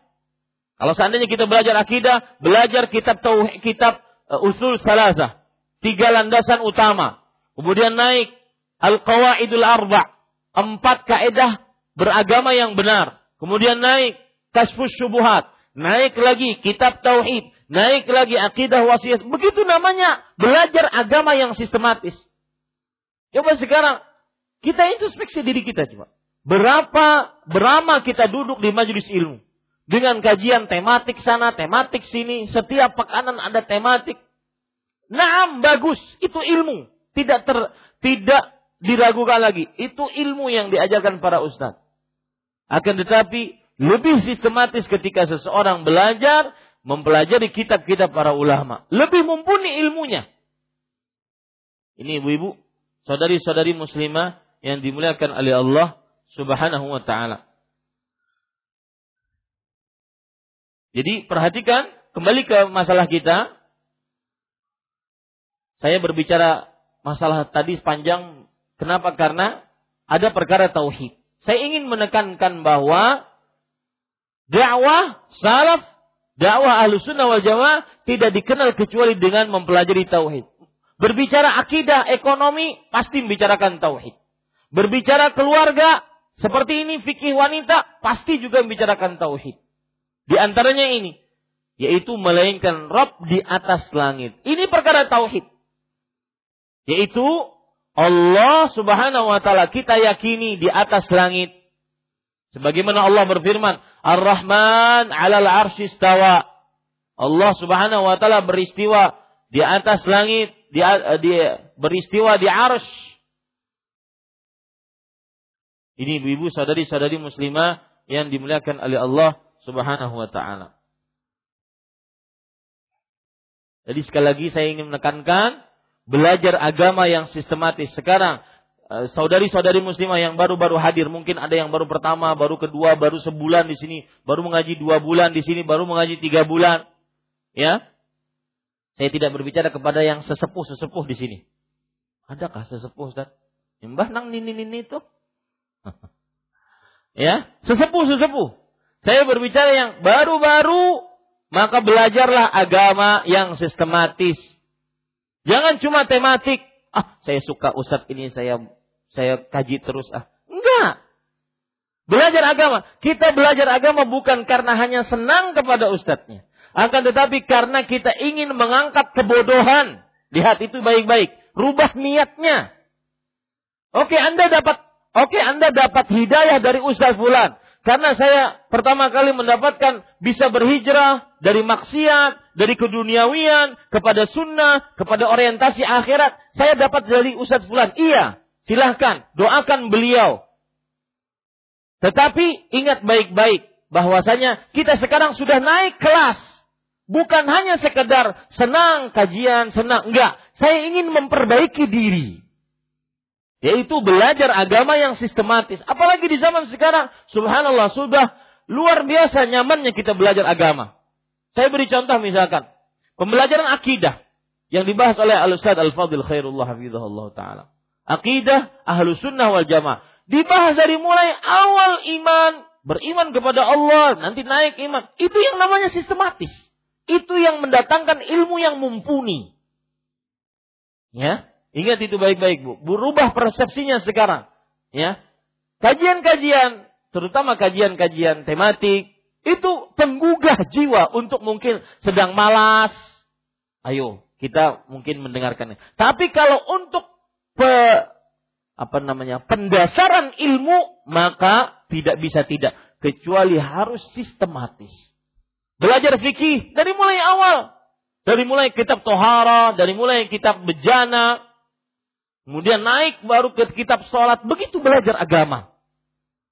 Speaker 1: Kalau seandainya kita belajar akidah, belajar kitab tauhid, kitab uh, usul salasah, tiga landasan utama. Kemudian naik al-qawaidul arba, Empat kaedah beragama yang benar. Kemudian naik kasfus syubuhat. Naik lagi kitab tauhid. Naik lagi akidah wasiat. Begitu namanya belajar agama yang sistematis. Coba sekarang kita introspeksi diri kita coba. Berapa berapa kita duduk di majelis ilmu dengan kajian tematik sana, tematik sini, setiap pekanan ada tematik. Naam bagus, itu ilmu. Tidak ter, tidak diragukan lagi. Itu ilmu yang diajarkan para ustadz. Akan tetapi lebih sistematis ketika seseorang belajar mempelajari kitab-kitab para ulama. Lebih mumpuni ilmunya. Ini ibu-ibu, saudari-saudari muslimah yang dimuliakan oleh Allah Subhanahu wa taala. Jadi perhatikan kembali ke masalah kita. Saya berbicara masalah tadi sepanjang Kenapa? Karena ada perkara tauhid. Saya ingin menekankan bahwa dakwah salaf, dakwah ahlu sunnah wal jamaah tidak dikenal kecuali dengan mempelajari tauhid. Berbicara akidah, ekonomi, pasti membicarakan tauhid. Berbicara keluarga, seperti ini fikih wanita, pasti juga membicarakan tauhid. Di antaranya ini, yaitu melainkan Rabb di atas langit. Ini perkara tauhid. Yaitu Allah Subhanahu wa taala kita yakini di atas langit. Sebagaimana Allah berfirman, Ar-Rahman 'alal 'arsy istawa. Allah Subhanahu wa taala beristiwa di atas langit, di, di beristiwa di arsy. Ini ibu-ibu saudari-saudari muslimah yang dimuliakan oleh Allah Subhanahu wa taala. Jadi sekali lagi saya ingin menekankan belajar agama yang sistematis. Sekarang eh, saudari-saudari muslimah yang baru-baru hadir, mungkin ada yang baru pertama, baru kedua, baru sebulan di sini, baru mengaji dua bulan di sini, baru mengaji tiga bulan. Ya, saya tidak berbicara kepada yang sesepuh-sesepuh di sini. Adakah sesepuh Ustaz? Mbah nang nini-nini itu? <laughs> ya, sesepuh-sesepuh. Saya berbicara yang baru-baru maka belajarlah agama yang sistematis. Jangan cuma tematik. Ah, saya suka ustadz ini saya saya kaji terus ah. Enggak. Belajar agama. Kita belajar agama bukan karena hanya senang kepada ustadznya. Akan tetapi karena kita ingin mengangkat kebodohan. Lihat itu baik-baik. Rubah niatnya. Oke, Anda dapat Oke, Anda dapat hidayah dari Ustaz Fulan. Karena saya pertama kali mendapatkan bisa berhijrah dari maksiat, dari keduniawian, kepada sunnah, kepada orientasi akhirat. Saya dapat dari Ustadz Fulan. Iya, silahkan doakan beliau. Tetapi ingat baik-baik bahwasanya kita sekarang sudah naik kelas. Bukan hanya sekedar senang kajian, senang. Enggak, saya ingin memperbaiki diri. Yaitu belajar agama yang sistematis. Apalagi di zaman sekarang, subhanallah, sudah luar biasa nyamannya kita belajar agama. Saya beri contoh misalkan, pembelajaran akidah yang dibahas oleh Al-Ustaz Al-Fadil Khairullah Hafizahullah Ta'ala. Akidah ahlu sunnah wal jamaah. Dibahas dari mulai awal iman, beriman kepada Allah, nanti naik iman. Itu yang namanya sistematis. Itu yang mendatangkan ilmu yang mumpuni. Ya, Ingat itu baik-baik, Bu. Berubah persepsinya sekarang. Ya. Kajian-kajian, terutama kajian-kajian tematik, itu penggugah jiwa untuk mungkin sedang malas. Ayo, kita mungkin mendengarkannya. Tapi kalau untuk pe, apa namanya pendasaran ilmu, maka tidak bisa tidak kecuali harus sistematis. Belajar fikih dari mulai awal, dari mulai kitab tohara, dari mulai kitab bejana, Kemudian naik baru ke kitab sholat. Begitu belajar agama.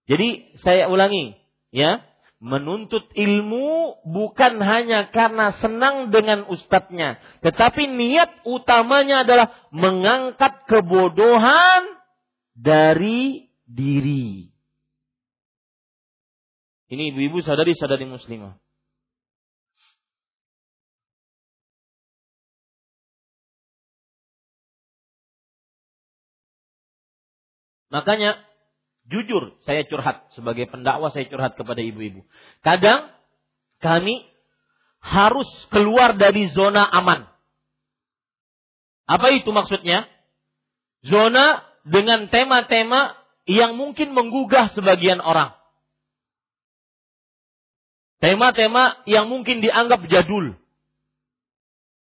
Speaker 1: Jadi saya ulangi. ya Menuntut ilmu bukan hanya karena senang dengan ustadznya. Tetapi niat utamanya adalah mengangkat kebodohan dari diri. Ini ibu-ibu sadari-sadari muslimah. Makanya jujur saya curhat sebagai pendakwah saya curhat kepada ibu-ibu. Kadang kami harus keluar dari zona aman. Apa itu maksudnya? Zona dengan tema-tema yang mungkin menggugah sebagian orang. Tema-tema yang mungkin dianggap jadul.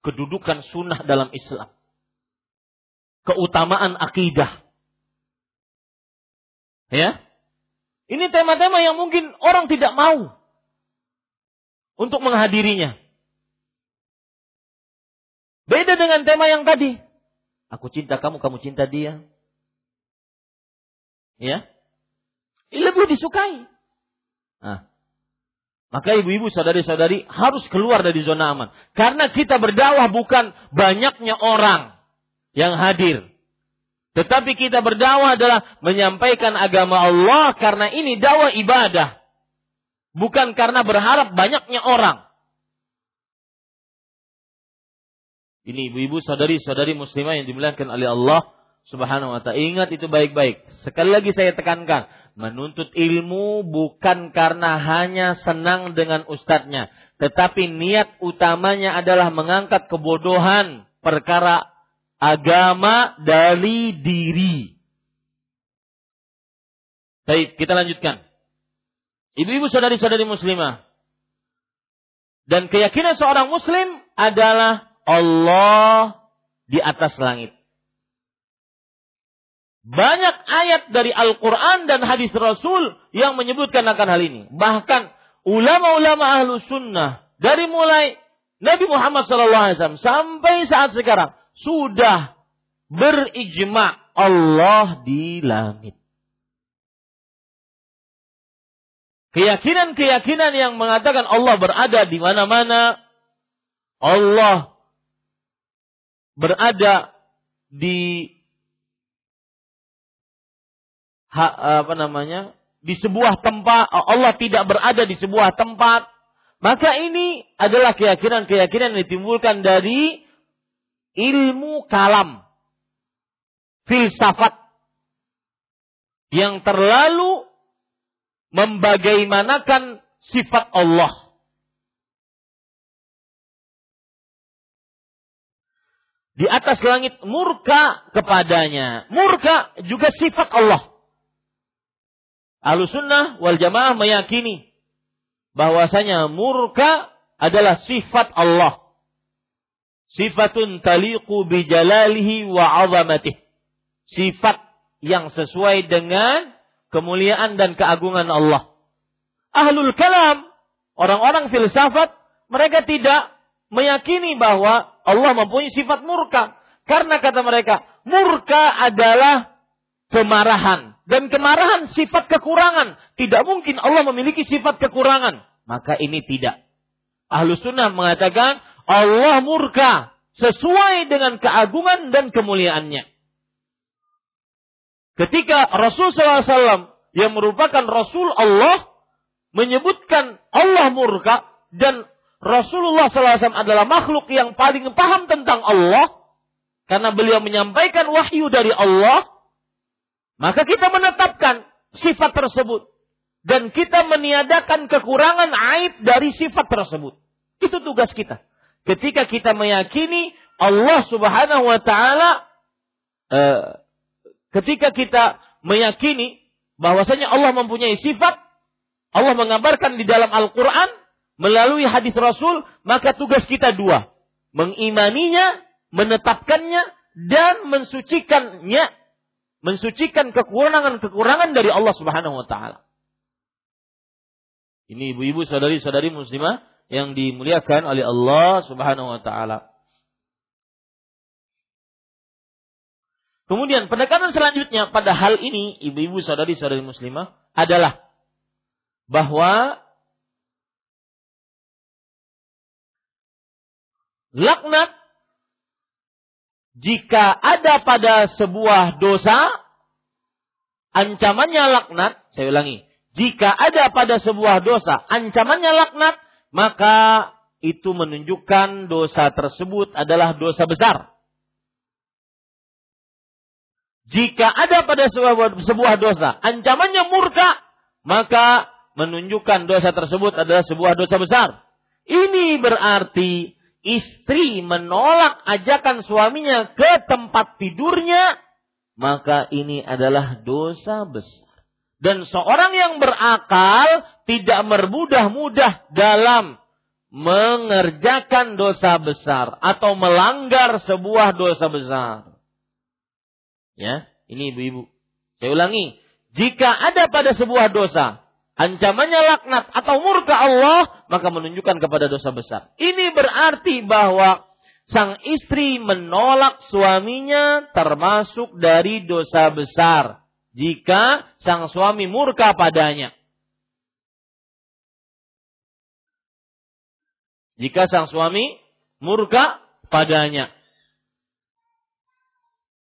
Speaker 1: Kedudukan sunnah dalam Islam. Keutamaan akidah Ya. Ini tema-tema yang mungkin orang tidak mau untuk menghadirinya. Beda dengan tema yang tadi. Aku cinta kamu, kamu cinta dia. Ya. Ini lebih disukai. Nah. Maka ibu-ibu, saudari-saudari harus keluar dari zona aman. Karena kita berdakwah bukan banyaknya orang yang hadir. Tetapi kita berdakwah adalah menyampaikan agama Allah karena ini dakwah ibadah. Bukan karena berharap banyaknya orang. Ini ibu-ibu saudari-saudari muslimah yang dimuliakan oleh Allah Subhanahu wa taala. Ingat itu baik-baik. Sekali lagi saya tekankan, menuntut ilmu bukan karena hanya senang dengan ustadznya, tetapi niat utamanya adalah mengangkat kebodohan perkara agama dari diri. Baik, kita lanjutkan. Ibu-ibu saudari-saudari muslimah. Dan keyakinan seorang muslim adalah Allah di atas langit. Banyak ayat dari Al-Quran dan hadis Rasul yang menyebutkan akan hal ini. Bahkan ulama-ulama ahlu sunnah dari mulai Nabi Muhammad SAW sampai saat sekarang sudah berijma Allah di langit. Keyakinan-keyakinan yang mengatakan Allah berada di mana-mana, Allah berada di apa namanya di sebuah tempat Allah tidak berada di sebuah tempat maka ini adalah keyakinan-keyakinan yang ditimbulkan dari ilmu kalam filsafat yang terlalu membagaimanakan sifat Allah. Di atas langit murka kepadanya. Murka juga sifat Allah. Ahlussunnah wal jamaah meyakini bahwasanya murka adalah sifat Allah. Sifatun taliqu bijalalihi wa azamatih. Sifat yang sesuai dengan kemuliaan dan keagungan Allah. Ahlul kalam, orang-orang filsafat, mereka tidak meyakini bahwa Allah mempunyai sifat murka. Karena kata mereka, murka adalah kemarahan. Dan kemarahan sifat kekurangan. Tidak mungkin Allah memiliki sifat kekurangan. Maka ini tidak. Ahlu sunnah mengatakan Allah murka sesuai dengan keagungan dan kemuliaannya. Ketika Rasul SAW yang merupakan Rasul Allah menyebutkan Allah murka dan Rasulullah SAW adalah makhluk yang paling paham tentang Allah karena beliau menyampaikan wahyu dari Allah, maka kita menetapkan sifat tersebut dan kita meniadakan kekurangan aib dari sifat tersebut. Itu tugas kita. Ketika kita meyakini Allah Subhanahu wa taala eh, ketika kita meyakini bahwasanya Allah mempunyai sifat, Allah mengabarkan di dalam Al-Quran melalui hadis Rasul, maka tugas kita dua. Mengimaninya, menetapkannya, dan mensucikannya. Mensucikan kekurangan-kekurangan dari Allah subhanahu wa ta'ala. Ini ibu-ibu, saudari-saudari muslimah yang dimuliakan oleh Allah subhanahu wa ta'ala. Kemudian penekanan selanjutnya pada hal ini, ibu-ibu saudari-saudari muslimah, adalah bahwa laknat jika ada pada sebuah dosa, ancamannya laknat, saya ulangi, jika ada pada sebuah dosa, ancamannya laknat, maka itu menunjukkan dosa tersebut adalah dosa besar. Jika ada pada sebuah, dosa, ancamannya murka, maka menunjukkan dosa tersebut adalah sebuah dosa besar. Ini berarti istri menolak ajakan suaminya ke tempat tidurnya, maka ini adalah dosa besar. Dan seorang yang berakal tidak bermudah-mudah dalam mengerjakan dosa besar atau melanggar sebuah dosa besar. Ya, ini ibu-ibu. Saya ulangi, jika ada pada sebuah dosa ancamannya laknat atau murka Allah, maka menunjukkan kepada dosa besar. Ini berarti bahwa sang istri menolak suaminya termasuk dari dosa besar jika sang suami murka padanya. Jika sang suami murka padanya.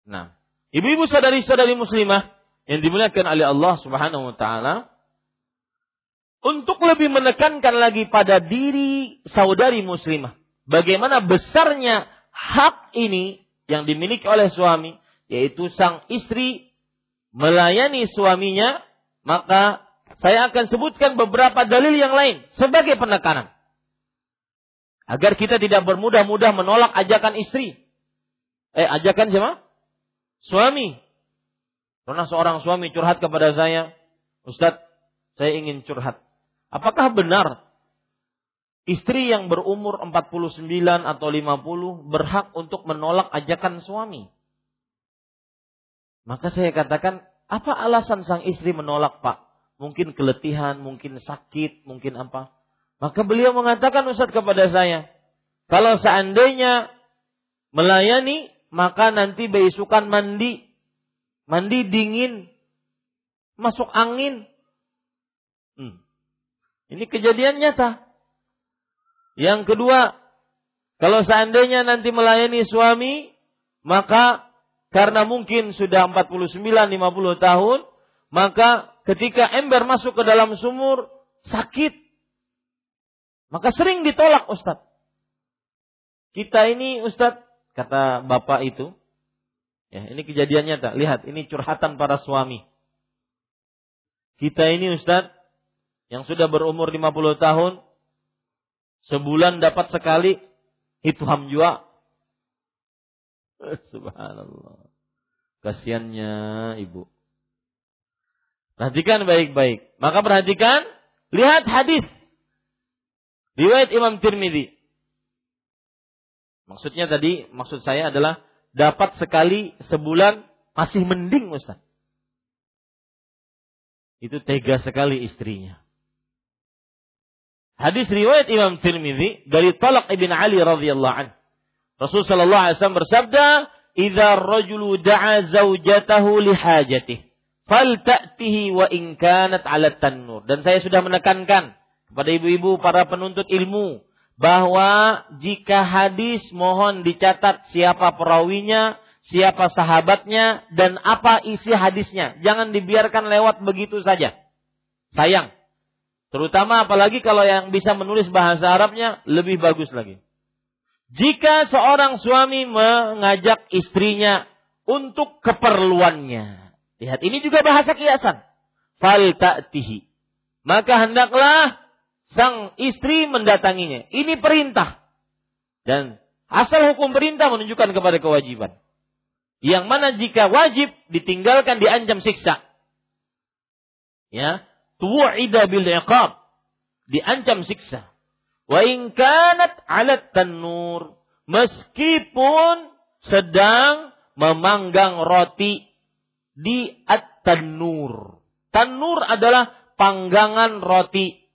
Speaker 1: Nah, Ibu-ibu sadari-sadari muslimah yang dimuliakan oleh Allah Subhanahu wa taala untuk lebih menekankan lagi pada diri saudari muslimah bagaimana besarnya hak ini yang dimiliki oleh suami yaitu sang istri melayani suaminya maka saya akan sebutkan beberapa dalil yang lain sebagai penekanan agar kita tidak bermudah-mudah menolak ajakan istri eh ajakan siapa Suami. Pernah seorang suami curhat kepada saya, Ustadz, saya ingin curhat. Apakah benar istri yang berumur 49 atau 50 berhak untuk menolak ajakan suami. Maka saya katakan, apa alasan sang istri menolak pak? Mungkin keletihan, mungkin sakit, mungkin apa. Maka beliau mengatakan Ustaz kepada saya, kalau seandainya melayani, maka nanti besukan mandi, mandi dingin, masuk angin. Hmm. Ini kejadian nyata. Yang kedua, kalau seandainya nanti melayani suami, maka karena mungkin sudah 49 50 tahun, maka ketika ember masuk ke dalam sumur sakit. Maka sering ditolak Ustaz. Kita ini Ustaz, kata bapak itu, ya ini kejadiannya tak lihat ini curhatan para suami. Kita ini Ustaz, yang sudah berumur 50 tahun, Sebulan dapat sekali itu hamjua. <laughs> Subhanallah. Kasiannya ibu. Perhatikan baik-baik. Maka perhatikan, lihat hadis. Riwayat Imam Tirmidzi. Maksudnya tadi, maksud saya adalah dapat sekali sebulan masih mending Ustaz. Itu tega sekali istrinya. Hadis riwayat Imam Tirmidzi dari Talaq ibn Ali radhiyallahu an. Rasul sallallahu alaihi wasallam bersabda, "Idza rajulu da'a zaujatahu li hajatihi, falta'tihi wa in kanat 'ala tannur." Dan saya sudah menekankan kepada ibu-ibu para penuntut ilmu bahwa jika hadis mohon dicatat siapa perawinya, siapa sahabatnya dan apa isi hadisnya. Jangan dibiarkan lewat begitu saja. Sayang, Terutama apalagi kalau yang bisa menulis bahasa Arabnya lebih bagus lagi. Jika seorang suami mengajak istrinya untuk keperluannya. Lihat ini juga bahasa kiasan. Fal ta'tihi. Maka hendaklah sang istri mendatanginya. Ini perintah. Dan asal hukum perintah menunjukkan kepada kewajiban. Yang mana jika wajib ditinggalkan diancam siksa. Ya, tu'ida bil iqab diancam siksa wa in kanat 'ala tanur meskipun sedang memanggang roti di at-tanur tanur adalah panggangan roti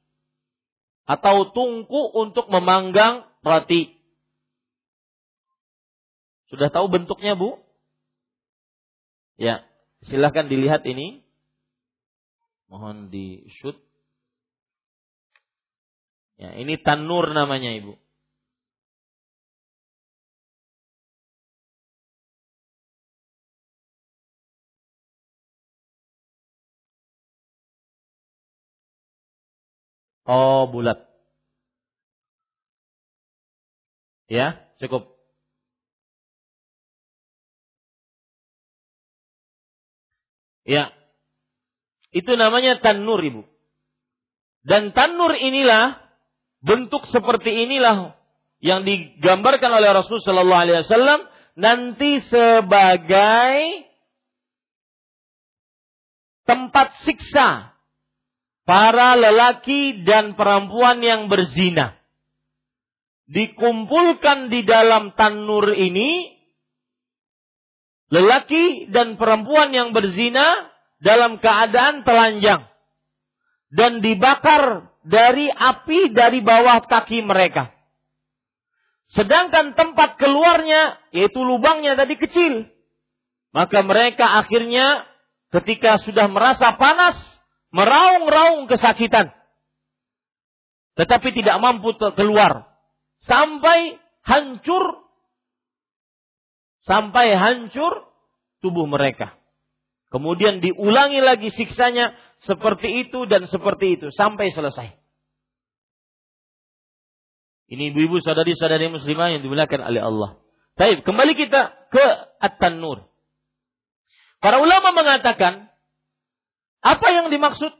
Speaker 1: atau tungku untuk memanggang roti. Sudah tahu bentuknya Bu? Ya silahkan dilihat ini. Mohon di shoot. Ya, ini tanur namanya Ibu. Oh, bulat. Ya, cukup. Ya, itu namanya tanur ibu. Dan tanur inilah bentuk seperti inilah yang digambarkan oleh Rasul Shallallahu Alaihi Wasallam nanti sebagai tempat siksa para lelaki dan perempuan yang berzina. Dikumpulkan di dalam tanur ini lelaki dan perempuan yang berzina dalam keadaan telanjang dan dibakar dari api dari bawah kaki mereka. Sedangkan tempat keluarnya yaitu lubangnya tadi kecil. Maka mereka akhirnya ketika sudah merasa panas meraung-raung kesakitan. Tetapi tidak mampu keluar sampai hancur sampai hancur tubuh mereka. Kemudian diulangi lagi siksanya seperti itu dan seperti itu sampai selesai. Ini ibu-ibu saudari-saudari muslimah yang dimuliakan oleh Allah. Baik, kembali kita ke At-Tanur. Para ulama mengatakan apa yang dimaksud?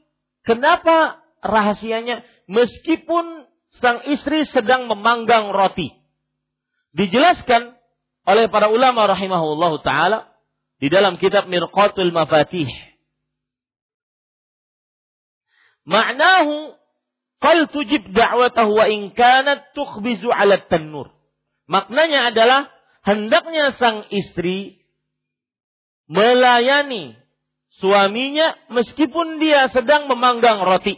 Speaker 1: Kenapa rahasianya meskipun sang istri sedang memanggang roti? Dijelaskan oleh para ulama rahimahullahu taala di dalam kitab Mirqatul Mafatih. Maknahu Fal tujib da'watahu wa in kanat tukhbizu 'ala tanur. Maknanya adalah hendaknya sang istri melayani suaminya meskipun dia sedang memanggang roti.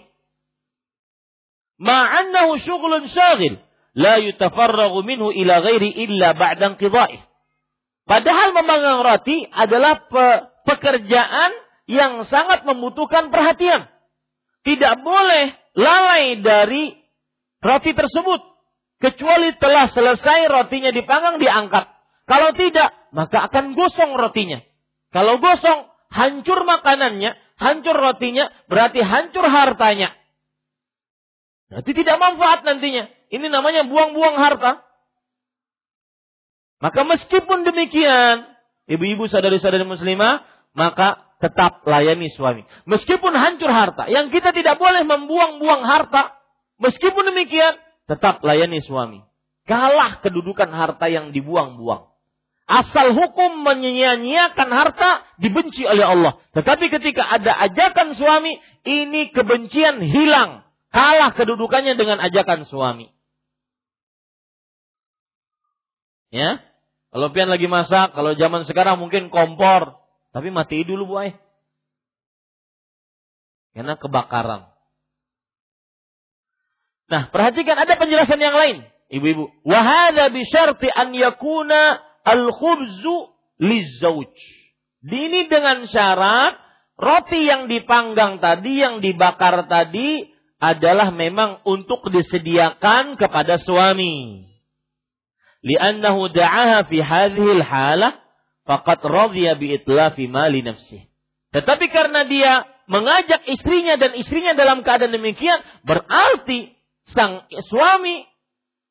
Speaker 1: Ma'annahu syughlun syaghil la yutafarragu minhu ila ghairi illa ba'da inqidha'ih. Padahal memanggang roti adalah pe pekerjaan yang sangat membutuhkan perhatian. Tidak boleh lalai dari roti tersebut kecuali telah selesai rotinya dipanggang diangkat. Kalau tidak, maka akan gosong rotinya. Kalau gosong, hancur makanannya, hancur rotinya, berarti hancur hartanya. Berarti tidak manfaat nantinya. Ini namanya buang-buang harta. Maka meskipun demikian, ibu-ibu sadari-sadari muslimah, maka tetap layani suami. Meskipun hancur harta, yang kita tidak boleh membuang-buang harta, meskipun demikian, tetap layani suami. Kalah kedudukan harta yang dibuang-buang. Asal hukum menyia-nyiakan harta dibenci oleh Allah. Tetapi ketika ada ajakan suami, ini kebencian hilang. Kalah kedudukannya dengan ajakan suami. Ya, kalau pian lagi masak, kalau zaman sekarang mungkin kompor, tapi mati dulu bu eh. Karena kebakaran. Nah, perhatikan ada penjelasan yang lain, ibu-ibu. Wahada bisyarti an yakuna al-khubzu lizauj. Ini dengan syarat roti yang dipanggang tadi, yang dibakar tadi adalah memang untuk disediakan kepada suami. Li'annahu da'aha fi hadhihi al-halah faqad radhiya bi itlafi mali nafsih. Tetapi karena dia mengajak istrinya dan istrinya dalam keadaan demikian, berarti sang suami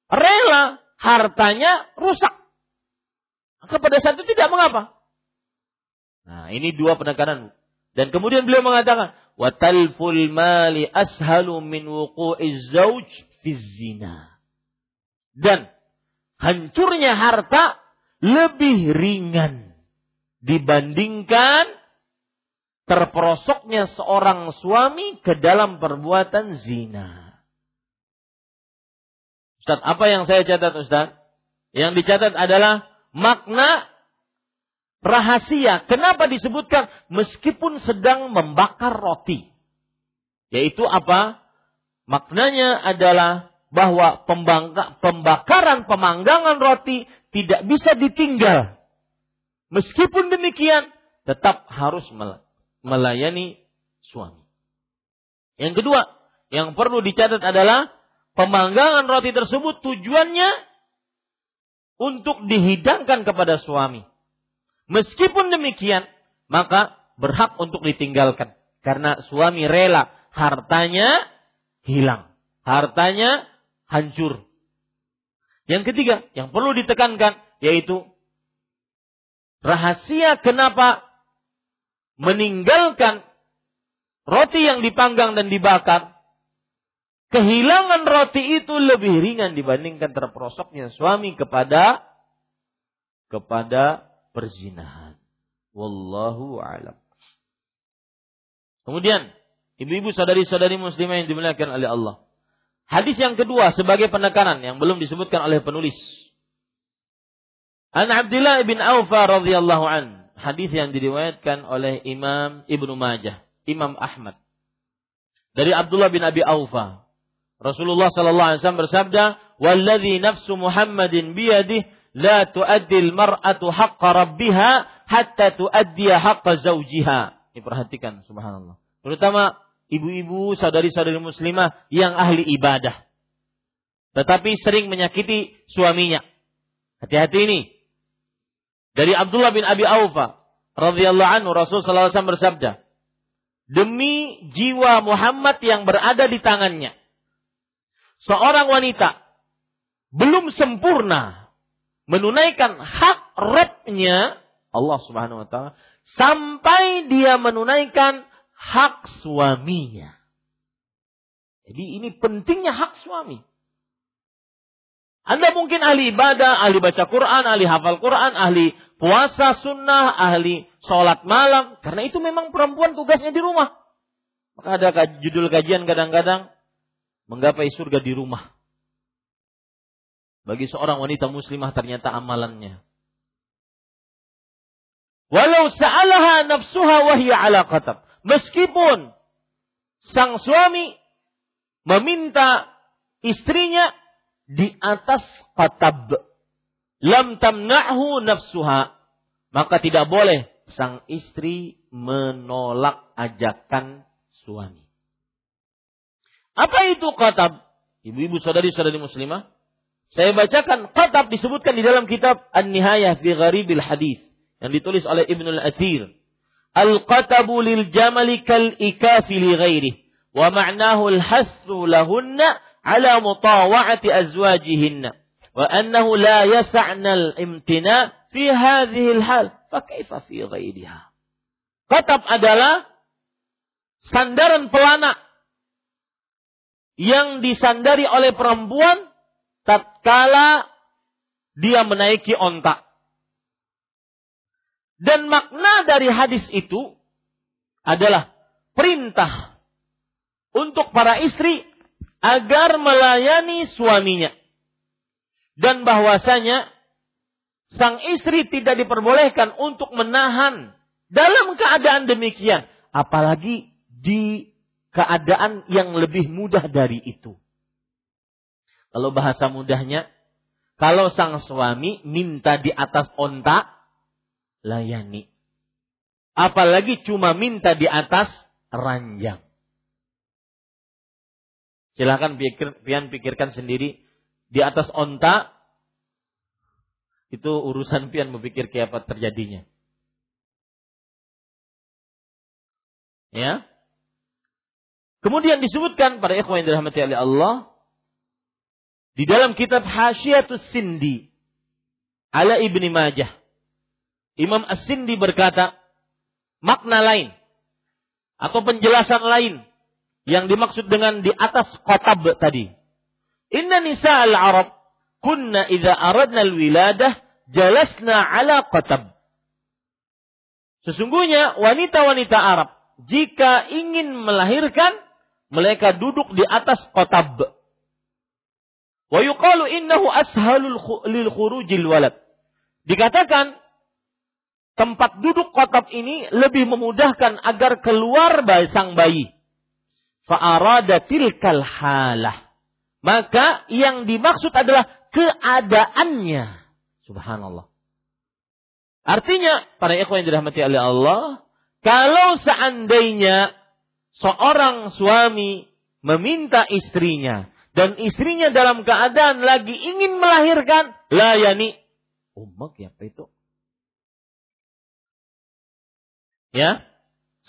Speaker 1: rela hartanya rusak. Maka pada saat itu tidak mengapa. Nah, ini dua penekanan. Dan kemudian beliau mengatakan, "Watalful mali ashalu min zauj fi zina." Dan hancurnya harta lebih ringan dibandingkan terperosoknya seorang suami ke dalam perbuatan zina. Ustaz, apa yang saya catat Ustaz? Yang dicatat adalah makna rahasia. Kenapa disebutkan meskipun sedang membakar roti? Yaitu apa? Maknanya adalah bahwa pembakaran pemanggangan roti tidak bisa ditinggal. Meskipun demikian, tetap harus melayani suami. Yang kedua, yang perlu dicatat adalah pemanggangan roti tersebut tujuannya untuk dihidangkan kepada suami. Meskipun demikian, maka berhak untuk ditinggalkan. Karena suami rela hartanya hilang. Hartanya hancur. Yang ketiga, yang perlu ditekankan, yaitu rahasia kenapa meninggalkan roti yang dipanggang dan dibakar kehilangan roti itu lebih ringan dibandingkan terperosoknya suami kepada kepada perzinahan. Wallahu alam. Kemudian, ibu-ibu saudari-saudari muslimah yang dimuliakan oleh Allah. Hadis yang kedua sebagai penekanan yang belum disebutkan oleh penulis. An Abdullah bin Aufa radhiyallahu an. Hadis yang diriwayatkan oleh Imam Ibnu Majah, Imam Ahmad. Dari Abdullah bin Abi Aufa Rasulullah sallallahu alaihi wasallam bersabda, "Walladzi nafsu Muhammadin biyadih la tuaddi al-mar'atu haqqa rabbiha hatta tuaddi haqqa zawjiha." Ini perhatikan subhanallah. Terutama ibu-ibu, saudari-saudari muslimah yang ahli ibadah. Tetapi sering menyakiti suaminya. Hati-hati ini. Dari Abdullah bin Abi Aufa radhiyallahu anhu Rasul sallallahu alaihi wasallam bersabda, "Demi jiwa Muhammad yang berada di tangannya, seorang wanita belum sempurna menunaikan hak Rabbnya Allah Subhanahu wa taala sampai dia menunaikan hak suaminya. Jadi ini pentingnya hak suami. Anda mungkin ahli ibadah, ahli baca Quran, ahli hafal Quran, ahli puasa sunnah, ahli sholat malam. Karena itu memang perempuan tugasnya di rumah. Maka ada judul kajian kadang-kadang menggapai surga di rumah. Bagi seorang wanita muslimah ternyata amalannya. Walau sa'alaha nafsuha wahya ala qatab. Meskipun sang suami meminta istrinya di atas qatab. Lam tamna'hu nafsuha. Maka tidak boleh sang istri menolak ajakan suami. Apa itu qatab? Ibu-ibu saudari-saudari muslimah. Saya bacakan qatab disebutkan di dalam kitab An-Nihayah fi Gharibil Hadis yang ditulis oleh Ibnu Al-Athir. Al-qatabu lil jamali kal ikafi li ghairi wa ma'nahu al-hasru lahunna ala mutawa'ati azwajihinna wa annahu la yas'na al-imtina fi hadhihi al-hal fa kaifa fi ghairiha. Qatab adalah sandaran pelana yang disandari oleh perempuan tatkala dia menaiki ontak. Dan makna dari hadis itu adalah perintah untuk para istri agar melayani suaminya. Dan bahwasanya sang istri tidak diperbolehkan untuk menahan dalam keadaan demikian. Apalagi di keadaan yang lebih mudah dari itu. Kalau bahasa mudahnya, kalau sang suami minta di atas onta, layani. Apalagi cuma minta di atas ranjang. Silahkan pikir, pian pikirkan sendiri. Di atas onta, itu urusan pian berpikir kayak apa terjadinya. Ya. Kemudian disebutkan pada ikhwan yang dirahmati oleh Allah di dalam kitab Hasyiatus Sindi ala Ibni Majah Imam As-Sindi berkata, makna lain atau penjelasan lain yang dimaksud dengan di atas kotab tadi. Inna nisa al-Arab kunna idza aradna al-wiladah jalasna ala kotab. Sesungguhnya wanita-wanita Arab jika ingin melahirkan mereka duduk di atas kotab. Wa yuqalu innahu ashalul lil khurujil walad. Dikatakan tempat duduk kotab ini lebih memudahkan agar keluar sang bayi. Fa'arada tilkal halah. Maka yang dimaksud adalah keadaannya. Subhanallah. Artinya, para ikhwan yang dirahmati oleh Allah, kalau seandainya seorang suami meminta istrinya dan istrinya dalam keadaan lagi ingin melahirkan, layani. Umak ya itu? Ya,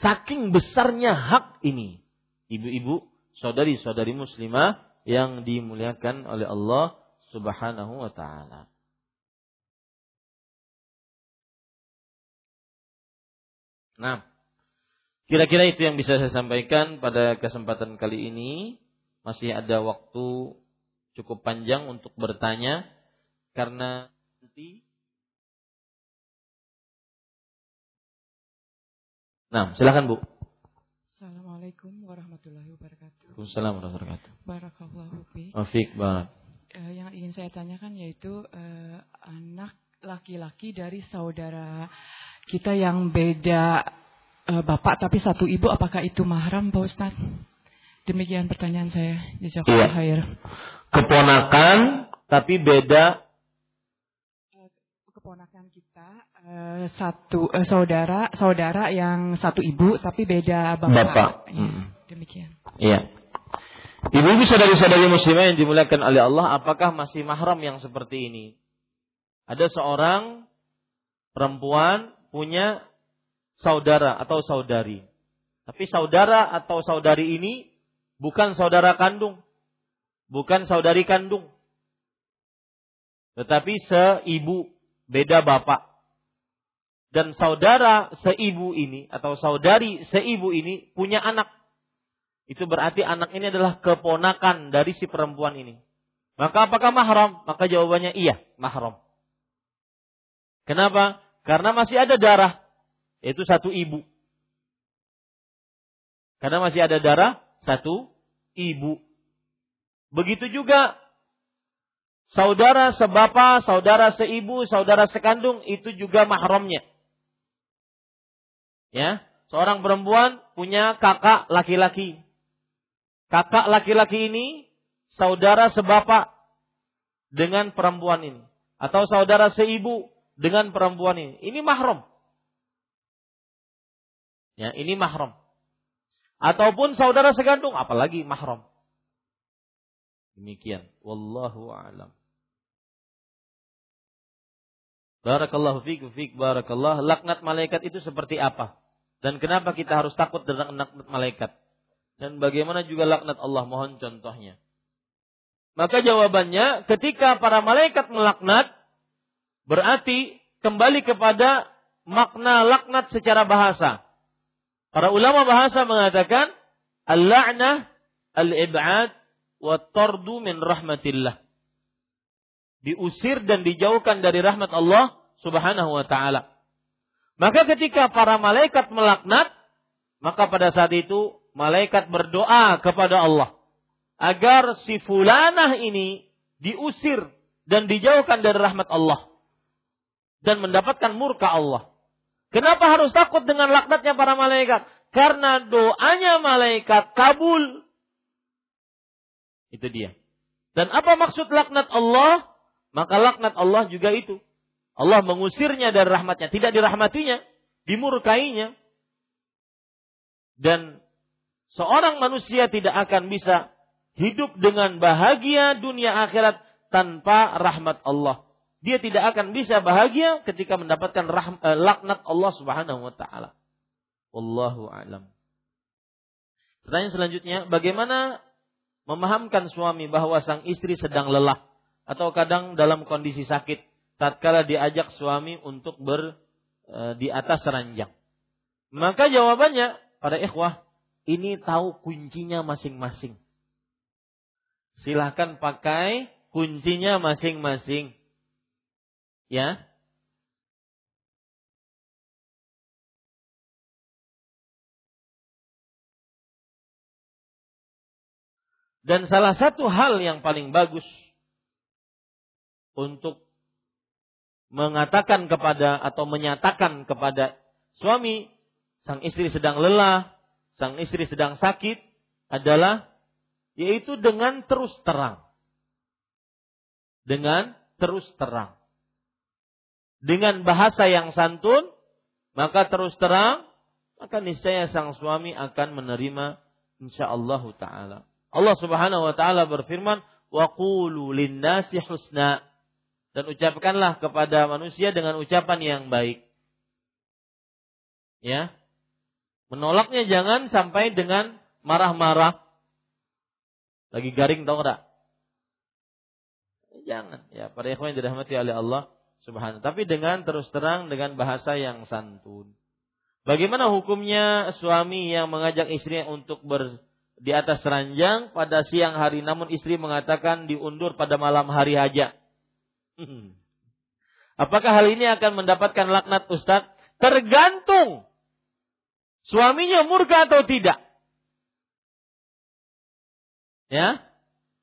Speaker 1: saking besarnya hak ini. Ibu-ibu, saudari-saudari muslimah yang dimuliakan oleh Allah Subhanahu wa taala. Nah, kira-kira itu yang bisa saya sampaikan pada kesempatan kali ini. Masih ada waktu cukup panjang untuk bertanya karena nanti Nah, silakan Bu.
Speaker 2: Assalamualaikum warahmatullahi wabarakatuh.
Speaker 1: Waalaikumsalam warahmatullahi wabarakatuh.
Speaker 2: Barakallahu fi.
Speaker 1: Wafik barak.
Speaker 2: Uh, yang ingin saya tanyakan yaitu uh, anak laki-laki dari saudara kita yang beda uh, bapak tapi satu ibu apakah itu mahram Pak Ustaz? Demikian pertanyaan saya. Jazakallah iya. khair.
Speaker 1: Keponakan tapi beda
Speaker 2: keponakan kita uh, satu uh, saudara saudara yang satu ibu tapi beda bapak.
Speaker 1: Bapak.
Speaker 2: Ya, hmm. Demikian.
Speaker 1: Iya. Ibu-ibu saudari-saudari muslimah yang dimuliakan oleh Allah, apakah masih mahram yang seperti ini? Ada seorang perempuan punya saudara atau saudari. Tapi saudara atau saudari ini bukan saudara kandung. Bukan saudari kandung. Tetapi seibu beda bapak. Dan saudara seibu ini atau saudari seibu ini punya anak. Itu berarti anak ini adalah keponakan dari si perempuan ini. Maka apakah mahram? Maka jawabannya iya, mahram. Kenapa? Karena masih ada darah, yaitu satu ibu. Karena masih ada darah, satu ibu. Begitu juga saudara sebapa, saudara seibu, saudara sekandung itu juga mahramnya. Ya, seorang perempuan punya kakak laki-laki. Kakak laki-laki ini saudara sebapa dengan perempuan ini atau saudara seibu dengan perempuan ini. Ini mahram. Ya, ini mahram. Ataupun saudara sekandung, apalagi mahram. Demikian. Wallahu a'lam. Barakallahu fiik fiik barakallah. Laknat malaikat itu seperti apa? Dan kenapa kita harus takut dengan laknat malaikat? Dan bagaimana juga laknat Allah? Mohon contohnya. Maka jawabannya ketika para malaikat melaknat berarti kembali kepada makna laknat secara bahasa. Para ulama bahasa mengatakan al-la'nah al-ib'ad wa tardu min rahmatillah. Diusir dan dijauhkan dari rahmat Allah Subhanahu wa taala. Maka ketika para malaikat melaknat, maka pada saat itu malaikat berdoa kepada Allah agar si fulanah ini diusir dan dijauhkan dari rahmat Allah dan mendapatkan murka Allah. Kenapa harus takut dengan laknatnya para malaikat? Karena doanya malaikat kabul. Itu dia. Dan apa maksud laknat Allah? Maka laknat Allah juga itu. Allah mengusirnya dari rahmatnya. Tidak dirahmatinya. Dimurkainya. Dan seorang manusia tidak akan bisa hidup dengan bahagia dunia akhirat tanpa rahmat Allah. Dia tidak akan bisa bahagia ketika mendapatkan eh, laknat Allah Subhanahu wa taala. Wallahu a'lam. Pertanyaan selanjutnya, bagaimana memahamkan suami bahwa sang istri sedang lelah atau kadang dalam kondisi sakit tatkala diajak suami untuk ber e, di atas ranjang? Maka jawabannya pada ikhwah, ini tahu kuncinya masing-masing. Silahkan pakai kuncinya masing-masing. Ya. Dan salah satu hal yang paling bagus untuk mengatakan kepada atau menyatakan kepada suami sang istri sedang lelah, sang istri sedang sakit adalah yaitu dengan terus terang. Dengan terus terang. Dengan bahasa yang santun, maka terus terang, maka niscaya sang suami akan menerima insyaallah taala. Allah Subhanahu wa taala berfirman, "Wa qulu lin-nasi husna." Dan ucapkanlah kepada manusia dengan ucapan yang baik. Ya. Menolaknya jangan sampai dengan marah-marah lagi garing tau enggak? Jangan. Ya, para ikhwan yang dirahmati oleh Allah Subhanahu. Tapi dengan terus terang dengan bahasa yang santun. Bagaimana hukumnya suami yang mengajak istrinya untuk ber, di atas ranjang pada siang hari namun istri mengatakan diundur pada malam hari aja? Apakah hal ini akan mendapatkan laknat Ustadz? Tergantung suaminya murka atau tidak. Ya.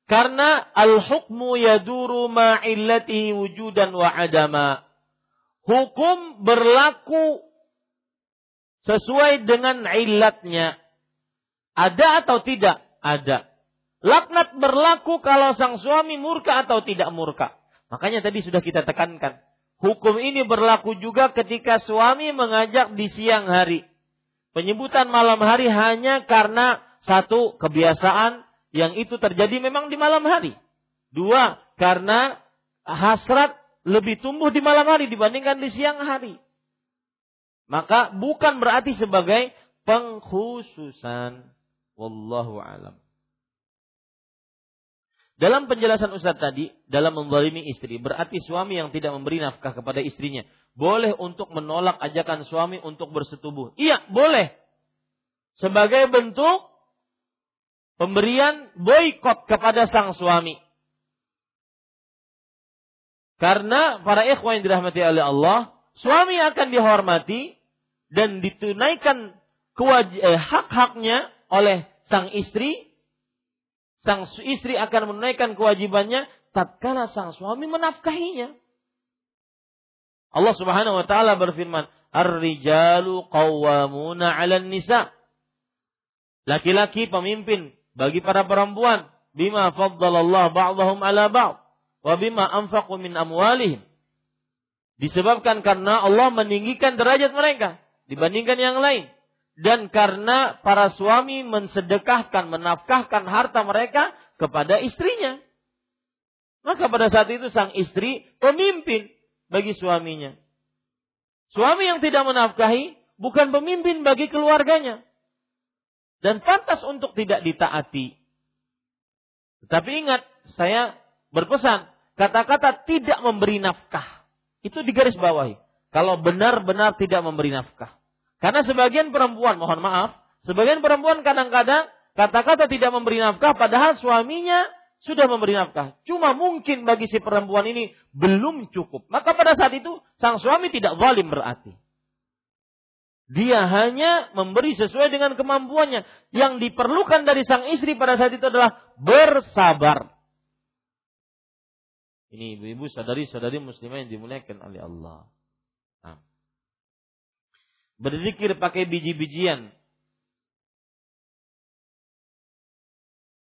Speaker 1: Karena al-hukmu yaduru ma'illatihi wujudan wa adama. Hukum berlaku sesuai dengan illatnya. Ada atau tidak? Ada. Laknat berlaku kalau sang suami murka atau tidak murka. Makanya tadi sudah kita tekankan. Hukum ini berlaku juga ketika suami mengajak di siang hari. Penyebutan malam hari hanya karena satu kebiasaan yang itu terjadi memang di malam hari. Dua, karena hasrat lebih tumbuh di malam hari dibandingkan di siang hari. Maka bukan berarti sebagai pengkhususan. Wallahu alam. Dalam penjelasan Ustaz tadi, dalam membalimi istri, berarti suami yang tidak memberi nafkah kepada istrinya, boleh untuk menolak ajakan suami untuk bersetubuh. Iya, boleh. Sebagai bentuk pemberian boykot kepada sang suami. Karena para ikhwan yang dirahmati oleh Allah, suami akan dihormati dan ditunaikan eh, hak-haknya oleh sang istri sang istri akan menunaikan kewajibannya tatkala sang suami menafkahinya. Allah Subhanahu wa taala berfirman, "Ar-rijalu qawwamuna 'alan nisa." Laki-laki pemimpin bagi para perempuan bima faddalallah ba'dahum 'ala ba'd wa bima anfaqu min amwalihim. Disebabkan karena Allah meninggikan derajat mereka dibandingkan yang lain dan karena para suami mensedekahkan, menafkahkan harta mereka kepada istrinya. Maka pada saat itu sang istri pemimpin bagi suaminya. Suami yang tidak menafkahi bukan pemimpin bagi keluarganya. Dan pantas untuk tidak ditaati. Tetapi ingat, saya berpesan, kata-kata tidak memberi nafkah. Itu digaris bawahi. Kalau benar-benar tidak memberi nafkah. Karena sebagian perempuan, mohon maaf, sebagian perempuan kadang-kadang kata-kata tidak memberi nafkah padahal suaminya sudah memberi nafkah. Cuma mungkin bagi si perempuan ini belum cukup. Maka pada saat itu sang suami tidak zalim berarti. Dia hanya memberi sesuai dengan kemampuannya. Yang diperlukan dari sang istri pada saat itu adalah bersabar. Ini ibu-ibu sadari-sadari muslimah yang dimuliakan oleh Allah. Nah. Berzikir pakai biji-bijian.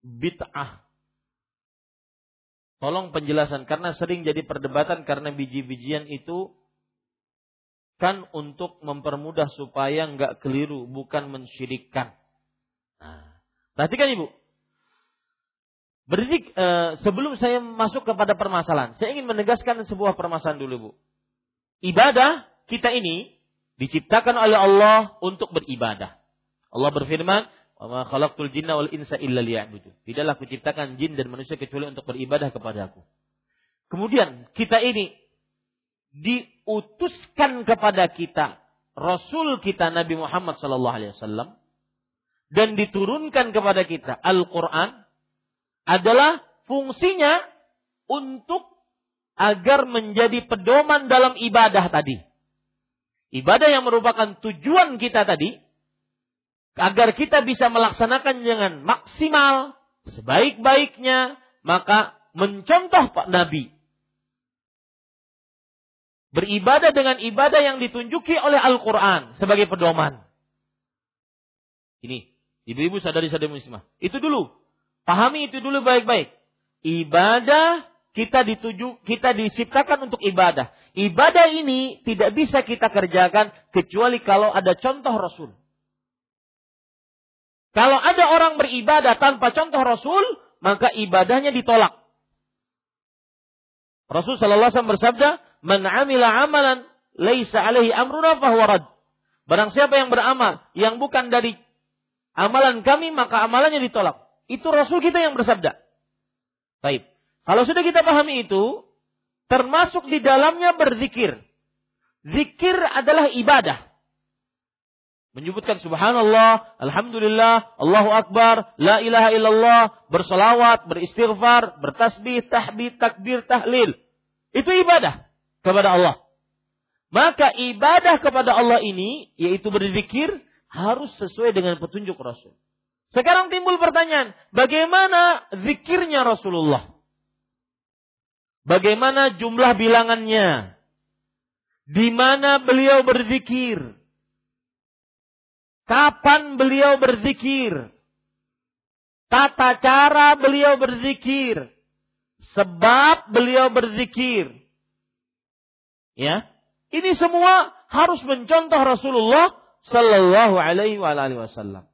Speaker 1: Bid'ah. Tolong penjelasan karena sering jadi perdebatan karena biji-bijian itu kan untuk mempermudah supaya nggak keliru, bukan mensyirikkan. Nah, perhatikan ibu. Berdik, eh, sebelum saya masuk kepada permasalahan, saya ingin menegaskan sebuah permasalahan dulu, bu. Ibadah kita ini Diciptakan oleh Allah untuk beribadah. Allah berfirman, "Wa khalaqtul jinna wal insa illa liya'budu." Tidaklah kuciptakan jin dan manusia kecuali untuk beribadah kepada Aku. Kemudian kita ini diutuskan kepada kita Rasul kita Nabi Muhammad sallallahu alaihi wasallam dan diturunkan kepada kita Al-Qur'an adalah fungsinya untuk agar menjadi pedoman dalam ibadah tadi ibadah yang merupakan tujuan kita tadi, agar kita bisa melaksanakan dengan maksimal, sebaik-baiknya, maka mencontoh Pak Nabi. Beribadah dengan ibadah yang ditunjuki oleh Al-Quran sebagai pedoman. Ini, ibu-ibu sadari-sadari muslimah. Itu dulu. Pahami itu dulu baik-baik. Ibadah kita dituju, kita diciptakan untuk ibadah. Ibadah ini tidak bisa kita kerjakan kecuali kalau ada contoh Rasul. Kalau ada orang beribadah tanpa contoh Rasul, maka ibadahnya ditolak. Rasul sallallahu alaihi bersabda, "Man 'amila 'amalan laisa 'alaihi amruna fahuwa rad." Barang siapa yang beramal yang bukan dari amalan kami, maka amalannya ditolak. Itu Rasul kita yang bersabda. Baik. Kalau sudah kita pahami itu, termasuk di dalamnya berzikir. Zikir adalah ibadah. Menyebutkan subhanallah, alhamdulillah, Allahu akbar, la ilaha illallah, bersolawat, beristighfar, bertasbih, tahbid, takbir, tahlil. Itu ibadah kepada Allah. Maka ibadah kepada Allah ini, yaitu berzikir, harus sesuai dengan petunjuk Rasul. Sekarang timbul pertanyaan, bagaimana zikirnya Rasulullah? Bagaimana jumlah bilangannya? Di mana beliau berzikir? Kapan beliau berzikir? Tata cara beliau berzikir. Sebab beliau berzikir. Ya. Ini semua harus mencontoh Rasulullah Sallallahu Alaihi Wasallam.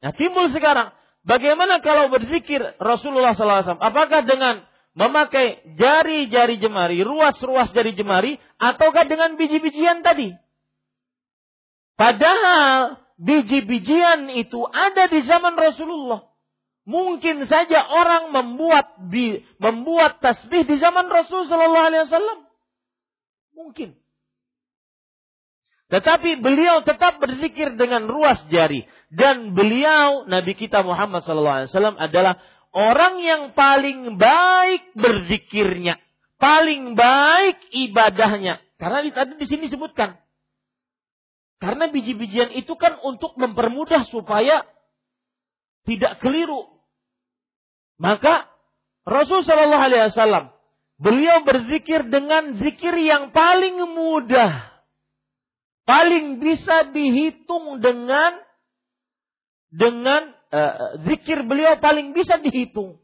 Speaker 1: Nah timbul sekarang, bagaimana kalau berzikir Rasulullah Sallallahu Alaihi Wasallam? Apakah dengan memakai jari-jari jemari, ruas-ruas jari jemari, ataukah dengan biji-bijian tadi? Padahal biji-bijian itu ada di zaman Rasulullah. Mungkin saja orang membuat bi, membuat tasbih di zaman Rasul Sallallahu Alaihi Wasallam. Mungkin. Tetapi beliau tetap berzikir dengan ruas jari dan beliau Nabi kita Muhammad Sallallahu Alaihi Wasallam adalah orang yang paling baik berzikirnya, paling baik ibadahnya. Karena tadi di sini disebutkan. Karena biji-bijian itu kan untuk mempermudah supaya tidak keliru. Maka Rasul Shallallahu Alaihi Wasallam beliau berzikir dengan zikir yang paling mudah, paling bisa dihitung dengan dengan uh, zikir beliau paling bisa dihitung.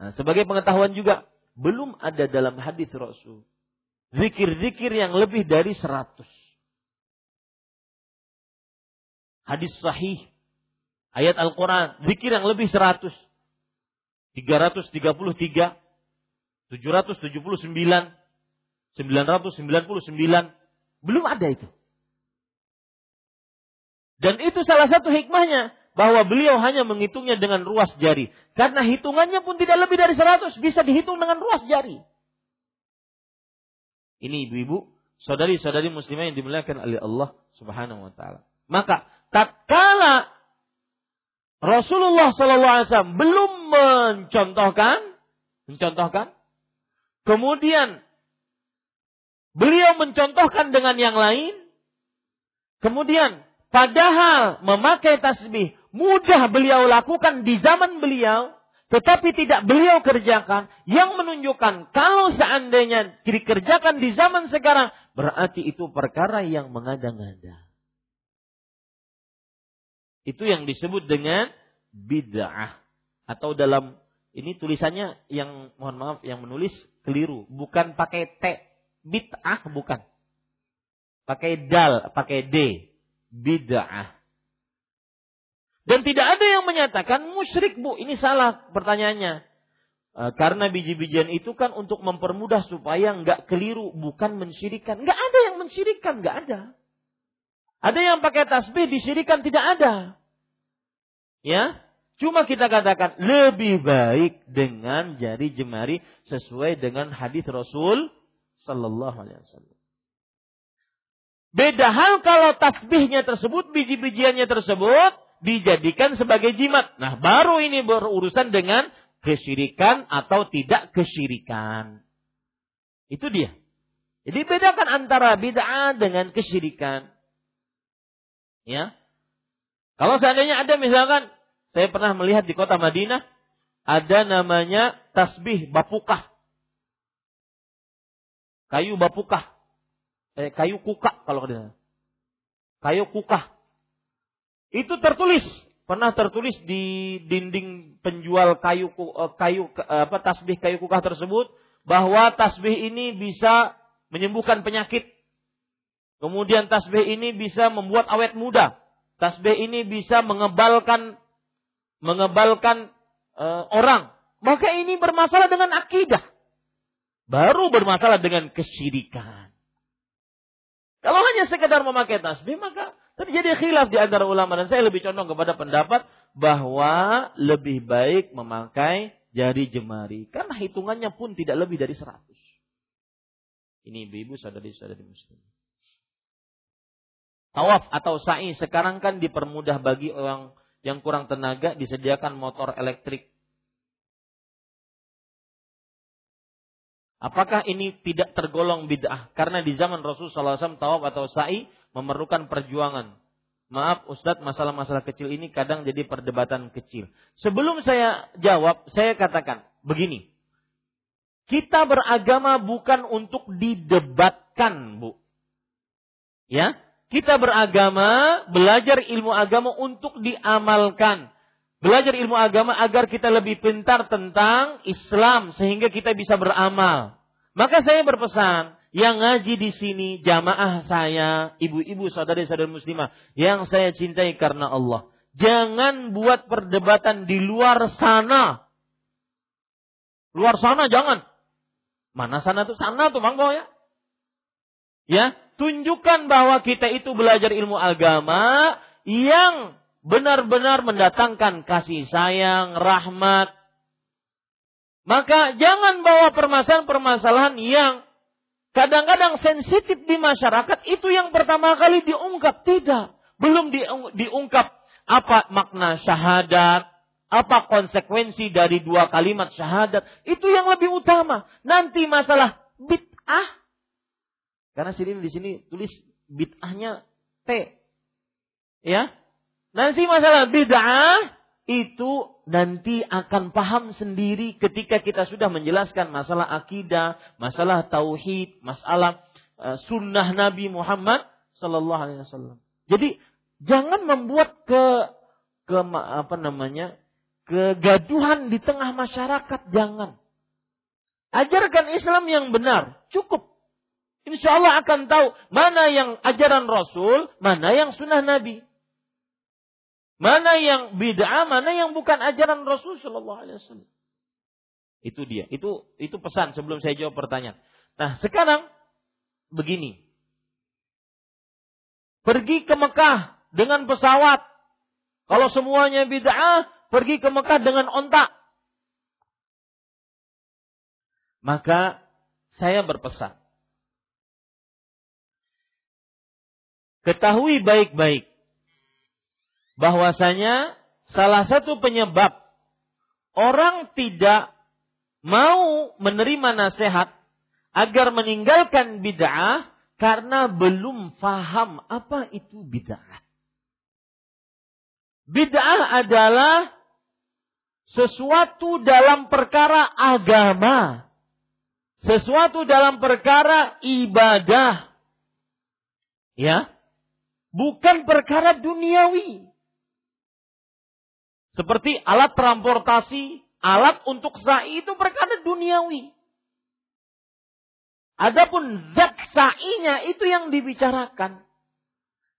Speaker 1: Nah, sebagai pengetahuan juga belum ada dalam hadis Rasul zikir-zikir yang lebih dari seratus. Hadis sahih, ayat Al-Quran, zikir yang lebih seratus. 333, 779, 999, belum ada itu. Dan itu salah satu hikmahnya bahwa beliau hanya menghitungnya dengan ruas jari. Karena hitungannya pun tidak lebih dari 100, bisa dihitung dengan ruas jari. Ini ibu-ibu, saudari-saudari muslimah yang dimuliakan oleh Allah Subhanahu wa taala. Maka tatkala Rasulullah SAW belum mencontohkan, mencontohkan, kemudian beliau mencontohkan dengan yang lain, kemudian padahal memakai tasbih mudah beliau lakukan di zaman beliau, tetapi tidak beliau kerjakan, yang menunjukkan kalau seandainya dikerjakan di zaman sekarang, berarti itu perkara yang mengada-ngada. Itu yang disebut dengan bid'ah atau dalam ini tulisannya yang mohon maaf yang menulis keliru, bukan pakai T. Bid'ah bukan. Pakai dal, pakai D. Bid'ah. Dan tidak ada yang menyatakan musyrik bu, ini salah pertanyaannya. E, karena biji-bijian itu kan untuk mempermudah supaya nggak keliru, bukan mensyirikan. Nggak ada yang mensyirikan, nggak ada. Ada yang pakai tasbih disirikan tidak ada. Ya, cuma kita katakan lebih baik dengan jari jemari sesuai dengan hadis Rasul Sallallahu Alaihi Wasallam. Beda hal kalau tasbihnya tersebut, biji-bijiannya tersebut dijadikan sebagai jimat. Nah, baru ini berurusan dengan kesyirikan atau tidak kesyirikan. Itu dia. Jadi bedakan antara bid'ah dengan kesyirikan. Ya. Kalau seandainya ada misalkan, saya pernah melihat di kota Madinah, ada namanya tasbih bapukah. Kayu bapukah. Eh, kayu kukah kalau ada. Kayu kukah. Itu tertulis, pernah tertulis di dinding penjual kayu eh, kayu eh, apa tasbih kayu kukah tersebut bahwa tasbih ini bisa menyembuhkan penyakit. Kemudian tasbih ini bisa membuat awet muda. Tasbih ini bisa mengebalkan mengebalkan e, orang. Maka ini bermasalah dengan akidah. Baru bermasalah dengan kesyirikan. Kalau hanya sekedar memakai tasbih maka terjadi khilaf di antara ulama dan saya lebih condong kepada pendapat bahwa lebih baik memakai jari jemari karena hitungannya pun tidak lebih dari 100. Ini ibu-ibu saudari-saudari muslim. Tawaf atau sa'i sekarang kan dipermudah bagi orang yang kurang tenaga disediakan motor elektrik. Apakah ini tidak tergolong bid'ah? Karena di zaman Rasulullah SAW tawaf atau sa'i memerlukan perjuangan. Maaf Ustadz, masalah-masalah kecil ini kadang jadi perdebatan kecil. Sebelum saya jawab, saya katakan begini. Kita beragama bukan untuk didebatkan, Bu. Ya, kita beragama, belajar ilmu agama untuk diamalkan. Belajar ilmu agama agar kita lebih pintar tentang Islam sehingga kita bisa beramal. Maka saya berpesan, yang ngaji di sini jamaah saya, ibu-ibu saudari-saudari muslimah yang saya cintai karena Allah. Jangan buat perdebatan di luar sana. Luar sana jangan. Mana sana tuh sana tuh mangko ya. Ya, tunjukkan bahwa kita itu belajar ilmu agama yang benar-benar mendatangkan kasih sayang, rahmat. Maka jangan bawa permasalahan-permasalahan yang kadang-kadang sensitif di masyarakat itu yang pertama kali diungkap. Tidak. Belum diungkap apa makna syahadat, apa konsekuensi dari dua kalimat syahadat. Itu yang lebih utama. Nanti masalah bid'ah karena sini di sini tulis bid'ahnya T. Ya. Nanti masalah bid'ah itu nanti akan paham sendiri ketika kita sudah menjelaskan masalah akidah, masalah tauhid, masalah uh, sunnah Nabi Muhammad Sallallahu Alaihi Wasallam. Jadi jangan membuat ke ke apa namanya kegaduhan di tengah masyarakat jangan. Ajarkan Islam yang benar, cukup. Insya Allah akan tahu mana yang ajaran Rasul, mana yang sunnah Nabi. Mana yang bid'ah, mana yang bukan ajaran Rasul Shallallahu Alaihi Wasallam. Itu dia. Itu itu pesan sebelum saya jawab pertanyaan. Nah sekarang begini. Pergi ke Mekah dengan pesawat. Kalau semuanya bid'ah, pergi ke Mekah dengan ontak. Maka saya berpesan. Ketahui baik-baik bahwasanya salah satu penyebab orang tidak mau menerima nasihat agar meninggalkan bid'ah karena belum faham apa itu bid'ah. Bid'ah adalah sesuatu dalam perkara agama. Sesuatu dalam perkara ibadah. Ya. Bukan perkara duniawi. Seperti alat transportasi, alat untuk sa'i itu perkara duniawi. Adapun zat sa'inya itu yang dibicarakan.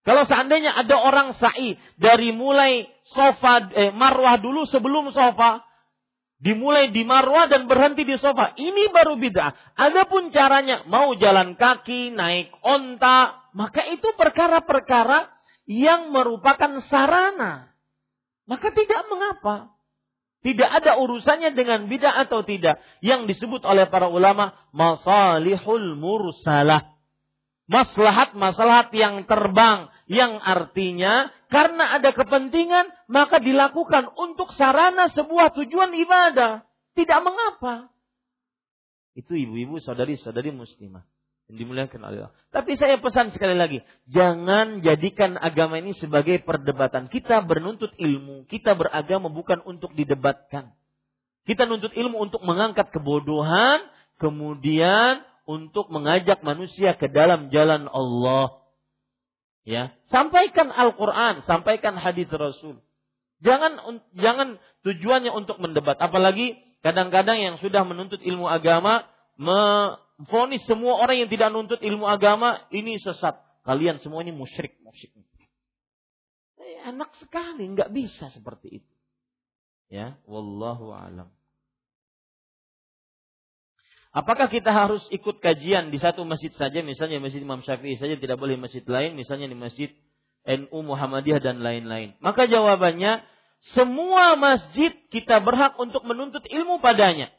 Speaker 1: Kalau seandainya ada orang sa'i dari mulai sofa eh, marwah dulu sebelum sofa, dimulai di marwah dan berhenti di sofa, ini baru bid'ah. Adapun caranya mau jalan kaki, naik onta, maka itu perkara-perkara yang merupakan sarana maka tidak mengapa. Tidak ada urusannya dengan bid'ah atau tidak. Yang disebut oleh para ulama masalihul mursalah. Maslahat-maslahat yang terbang. Yang artinya karena ada kepentingan maka dilakukan untuk sarana sebuah tujuan ibadah. Tidak mengapa. Itu ibu-ibu saudari-saudari muslimah yang dimuliakan oleh Allah. Tapi saya pesan sekali lagi, jangan jadikan agama ini sebagai perdebatan. Kita bernuntut ilmu, kita beragama bukan untuk didebatkan. Kita nuntut ilmu untuk mengangkat kebodohan, kemudian untuk mengajak manusia ke dalam jalan Allah. Ya, sampaikan Al-Qur'an, sampaikan hadis Rasul. Jangan jangan tujuannya untuk mendebat, apalagi kadang-kadang yang sudah menuntut ilmu agama vonis semua orang yang tidak nuntut ilmu agama ini sesat. Kalian semua ini musyrik, musyrik. Eh, enak sekali, nggak bisa seperti itu. Ya, wallahu alam. Apakah kita harus ikut kajian di satu masjid saja, misalnya masjid Imam Syafi'i saja, tidak boleh masjid lain, misalnya di masjid NU Muhammadiyah dan lain-lain? Maka jawabannya, semua masjid kita berhak untuk menuntut ilmu padanya.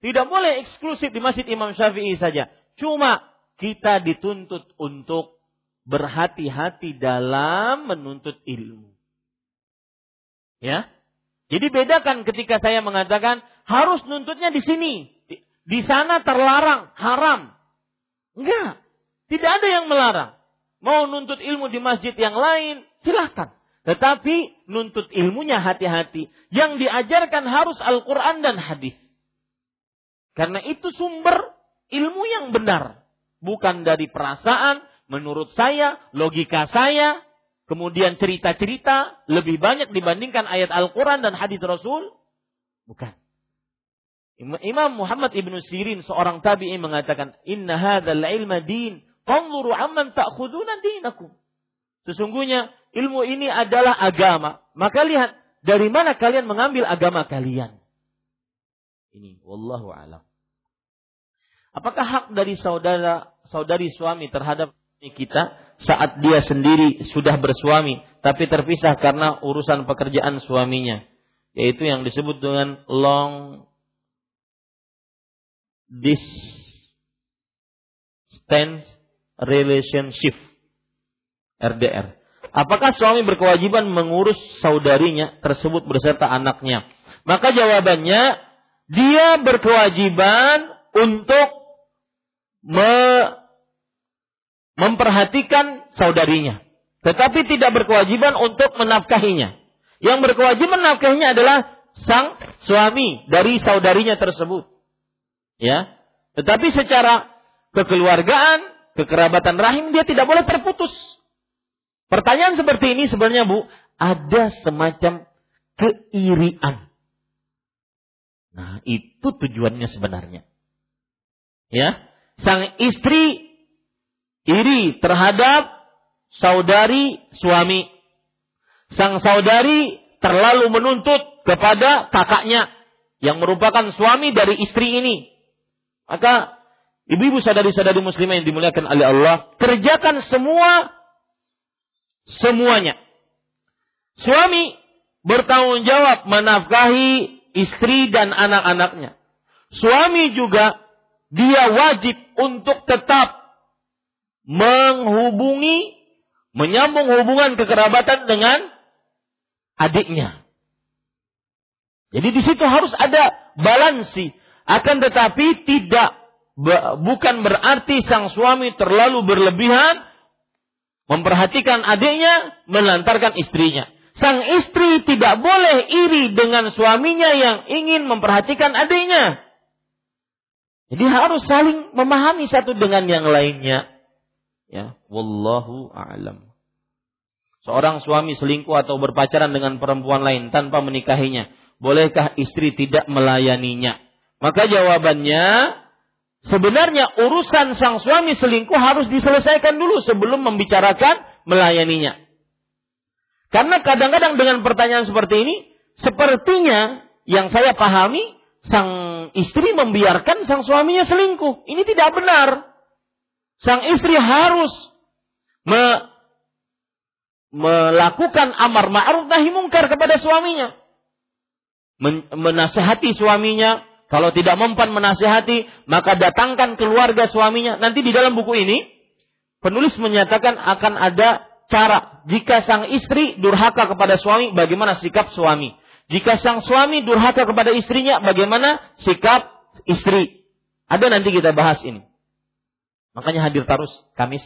Speaker 1: Tidak boleh eksklusif di Masjid Imam Syafi'i saja. Cuma kita dituntut untuk berhati-hati dalam menuntut ilmu. Ya. Jadi bedakan ketika saya mengatakan harus nuntutnya di sini. Di, sana terlarang, haram. Enggak. Tidak ada yang melarang. Mau nuntut ilmu di masjid yang lain, silahkan. Tetapi nuntut ilmunya hati-hati. Yang diajarkan harus Al-Quran dan hadis. Karena itu sumber ilmu yang benar. Bukan dari perasaan, menurut saya, logika saya, kemudian cerita-cerita lebih banyak dibandingkan ayat Al-Quran dan hadis Rasul. Bukan. Imam Muhammad ibnu Sirin seorang tabi'i mengatakan, Inna hadzal ilma din, fanzuru amman ta'khuduna dinakum. Sesungguhnya ilmu ini adalah agama. Maka lihat dari mana kalian mengambil agama kalian. Ini wallahu alam. Apakah hak dari saudara saudari suami terhadap kita saat dia sendiri sudah bersuami tapi terpisah karena urusan pekerjaan suaminya yaitu yang disebut dengan long distance relationship RDR. Apakah suami berkewajiban mengurus saudarinya tersebut beserta anaknya? Maka jawabannya dia berkewajiban untuk me, memperhatikan saudarinya. Tetapi tidak berkewajiban untuk menafkahinya. Yang berkewajiban menafkahinya adalah sang suami dari saudarinya tersebut. Ya. Tetapi secara kekeluargaan, kekerabatan rahim dia tidak boleh terputus. Pertanyaan seperti ini sebenarnya Bu, ada semacam keirian. Nah, itu tujuannya sebenarnya. Ya, sang istri iri terhadap saudari suami. Sang saudari terlalu menuntut kepada kakaknya yang merupakan suami dari istri ini. Maka ibu-ibu sadari-sadari muslimah yang dimuliakan oleh Allah, kerjakan semua semuanya. Suami bertanggung jawab menafkahi istri dan anak-anaknya. Suami juga dia wajib untuk tetap menghubungi, menyambung hubungan kekerabatan dengan adiknya. Jadi di situ harus ada balansi. Akan tetapi tidak bukan berarti sang suami terlalu berlebihan memperhatikan adiknya melantarkan istrinya. Sang istri tidak boleh iri dengan suaminya yang ingin memperhatikan adiknya. Jadi harus saling memahami satu dengan yang lainnya. Ya, wallahu a'lam. Seorang suami selingkuh atau berpacaran dengan perempuan lain tanpa menikahinya, bolehkah istri tidak melayaninya? Maka jawabannya, sebenarnya urusan sang suami selingkuh harus diselesaikan dulu sebelum membicarakan melayaninya. Karena kadang-kadang dengan pertanyaan seperti ini, sepertinya yang saya pahami, sang istri membiarkan sang suaminya selingkuh. Ini tidak benar. Sang istri harus me melakukan amar ma'ruf nahi mungkar kepada suaminya. Men menasehati suaminya, kalau tidak mempan menasehati, maka datangkan keluarga suaminya. Nanti di dalam buku ini, penulis menyatakan akan ada cara jika sang istri durhaka kepada suami, bagaimana sikap suami. Jika sang suami durhaka kepada istrinya, bagaimana sikap istri. Ada nanti kita bahas ini. Makanya hadir terus Kamis.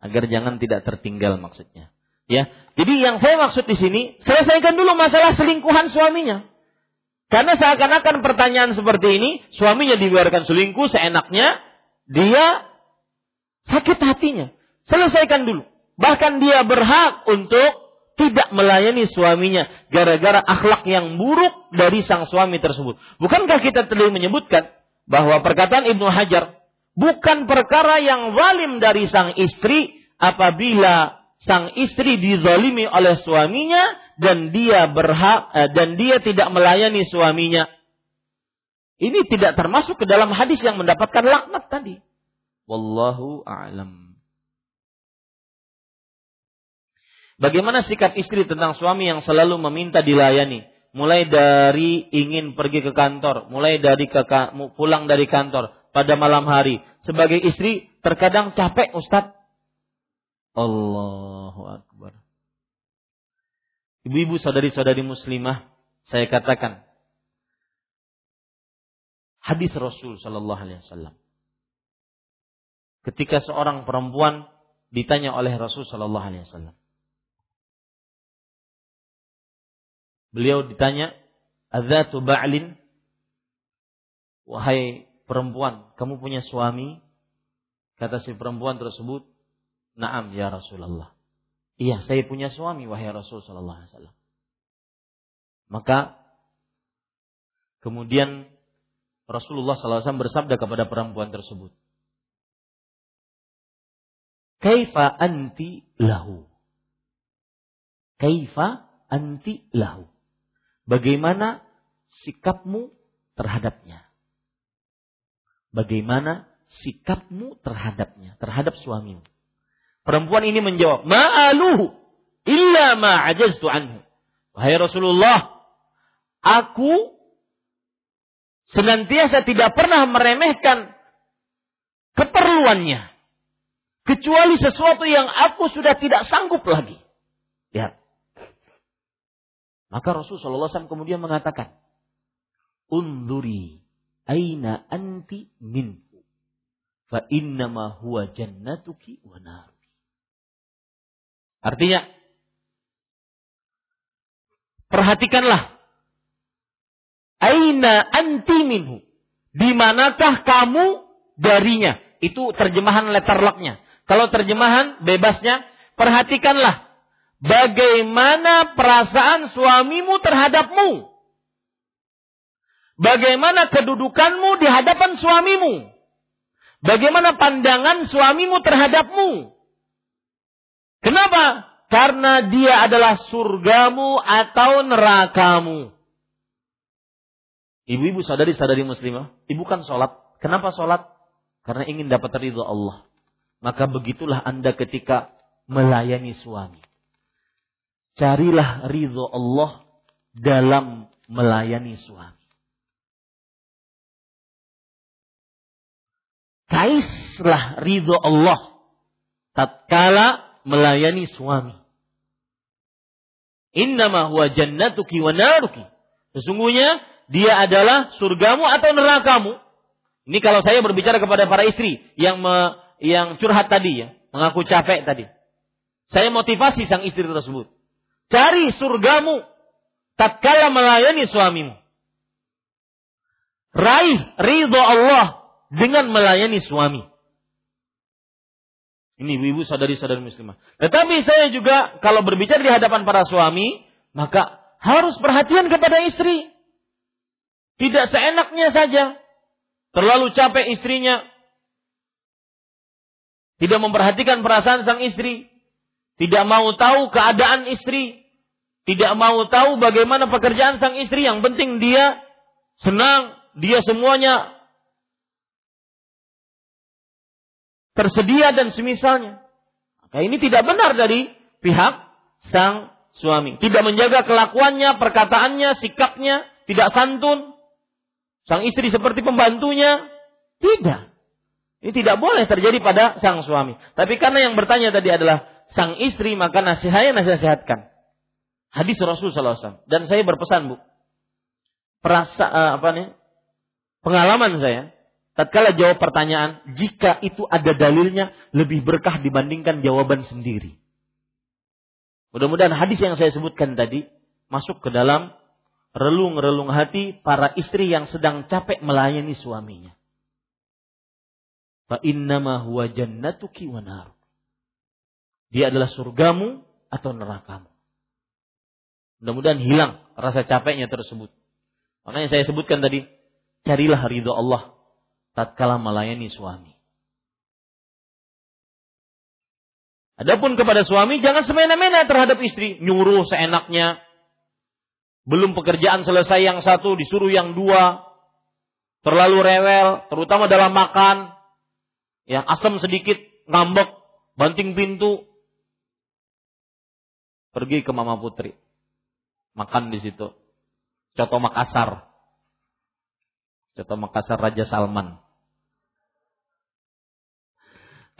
Speaker 1: Agar jangan tidak tertinggal maksudnya. Ya, jadi yang saya maksud di sini, selesaikan dulu masalah selingkuhan suaminya. Karena seakan-akan pertanyaan seperti ini, suaminya dibiarkan selingkuh seenaknya, dia sakit hatinya. Selesaikan dulu. Bahkan dia berhak untuk tidak melayani suaminya gara-gara akhlak yang buruk dari sang suami tersebut. Bukankah kita tadi menyebutkan bahwa perkataan Ibnu Hajar bukan perkara yang zalim dari sang istri apabila sang istri dizalimi oleh suaminya dan dia berhak eh, dan dia tidak melayani suaminya. Ini tidak termasuk ke dalam hadis yang mendapatkan laknat tadi. Wallahu a'lam. Bagaimana sikap istri tentang suami yang selalu meminta dilayani? Mulai dari ingin pergi ke kantor, mulai dari ke, pulang dari kantor pada malam hari. Sebagai istri terkadang capek Ustaz. Allahu Akbar. Ibu-ibu saudari-saudari muslimah, saya katakan hadis Rasul Shallallahu Alaihi Wasallam. Ketika seorang perempuan ditanya oleh Rasul Shallallahu Alaihi Wasallam, Beliau ditanya, "Adzatu ba'lin?" Wahai perempuan, kamu punya suami? Kata si perempuan tersebut, "Na'am ya Rasulullah." Iya, saya punya suami wahai Rasul sallallahu alaihi wasallam. Maka kemudian Rasulullah SAW bersabda kepada perempuan tersebut, Kaifa anti lahu? Kaifa anti lahu? Bagaimana sikapmu terhadapnya? Bagaimana sikapmu terhadapnya, terhadap suamimu? Perempuan ini menjawab, "Ma'aluhu illa ma ajaztu anhu." Wahai Rasulullah, aku senantiasa tidak pernah meremehkan keperluannya kecuali sesuatu yang aku sudah tidak sanggup lagi. Ya. Maka Rasulullah SAW kemudian mengatakan, Unduri aina anti minhu. Fa innama huwa jannatuki wa naruki. Artinya, Perhatikanlah. Aina anti minhu. Di manakah kamu darinya? Itu terjemahan letter locknya. Kalau terjemahan bebasnya, perhatikanlah bagaimana perasaan suamimu terhadapmu. Bagaimana kedudukanmu di hadapan suamimu. Bagaimana pandangan suamimu terhadapmu. Kenapa? Karena dia adalah surgamu atau nerakamu. Ibu-ibu sadari-sadari muslimah, ibu kan sholat. Kenapa sholat? Karena ingin dapat ridho Allah. Maka begitulah anda ketika melayani suami. Carilah ridho Allah dalam melayani suami. Kaislah ridho Allah tatkala melayani suami. Innama huwa jannatuki wa naruki. Sesungguhnya dia adalah surgamu atau nerakamu. Ini kalau saya berbicara kepada para istri yang me, yang curhat tadi ya, mengaku capek tadi. Saya motivasi sang istri tersebut. Cari surgamu tatkala melayani suamimu. Raih ridho Allah dengan melayani suami. Ini ibu-ibu sadari-sadari muslimah. Tetapi saya juga kalau berbicara di hadapan para suami, maka harus perhatian kepada istri. Tidak seenaknya saja. Terlalu capek istrinya. Tidak memperhatikan perasaan sang istri. Tidak mau tahu keadaan istri. Tidak mau tahu bagaimana pekerjaan sang istri. Yang penting dia senang. Dia semuanya tersedia dan semisalnya. Maka ini tidak benar dari pihak sang suami. Tidak menjaga kelakuannya, perkataannya, sikapnya, tidak santun. Sang istri seperti pembantunya. Tidak. Ini tidak boleh terjadi pada sang suami. Tapi karena yang bertanya tadi adalah sang istri, maka nasihatnya nasihatkan. Hadis Rasulullah SAW. Dan saya berpesan, Bu. Perasa, uh, apa nih? Pengalaman saya tatkala jawab pertanyaan, jika itu ada dalilnya lebih berkah dibandingkan jawaban sendiri. Mudah-mudahan hadis yang saya sebutkan tadi masuk ke dalam relung-relung hati para istri yang sedang capek melayani suaminya. Fa innama huwa jannatuki wa nar. Dia adalah surgamu atau nerakamu. Mudah-mudahan hilang rasa capeknya tersebut. Makanya saya sebutkan tadi, carilah ridho Allah tatkala melayani suami. Adapun kepada suami jangan semena-mena terhadap istri, nyuruh seenaknya. Belum pekerjaan selesai yang satu disuruh yang dua. Terlalu rewel, terutama dalam makan. Yang asam sedikit, ngambek, banting pintu. Pergi ke Mama Putri. Makan di situ. Coto Makassar. Contoh Makassar Raja Salman.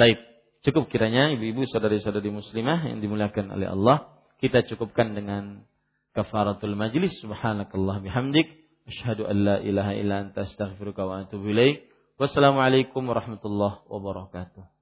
Speaker 1: Baik, cukup kiranya ibu-ibu saudari-saudari muslimah yang dimuliakan oleh Allah. Kita cukupkan dengan kafaratul majlis. Subhanakallah bihamdik. Asyhadu an la ilaha illa anta astaghfiruka wa atubu ilaik. Wassalamualaikum warahmatullahi wabarakatuh.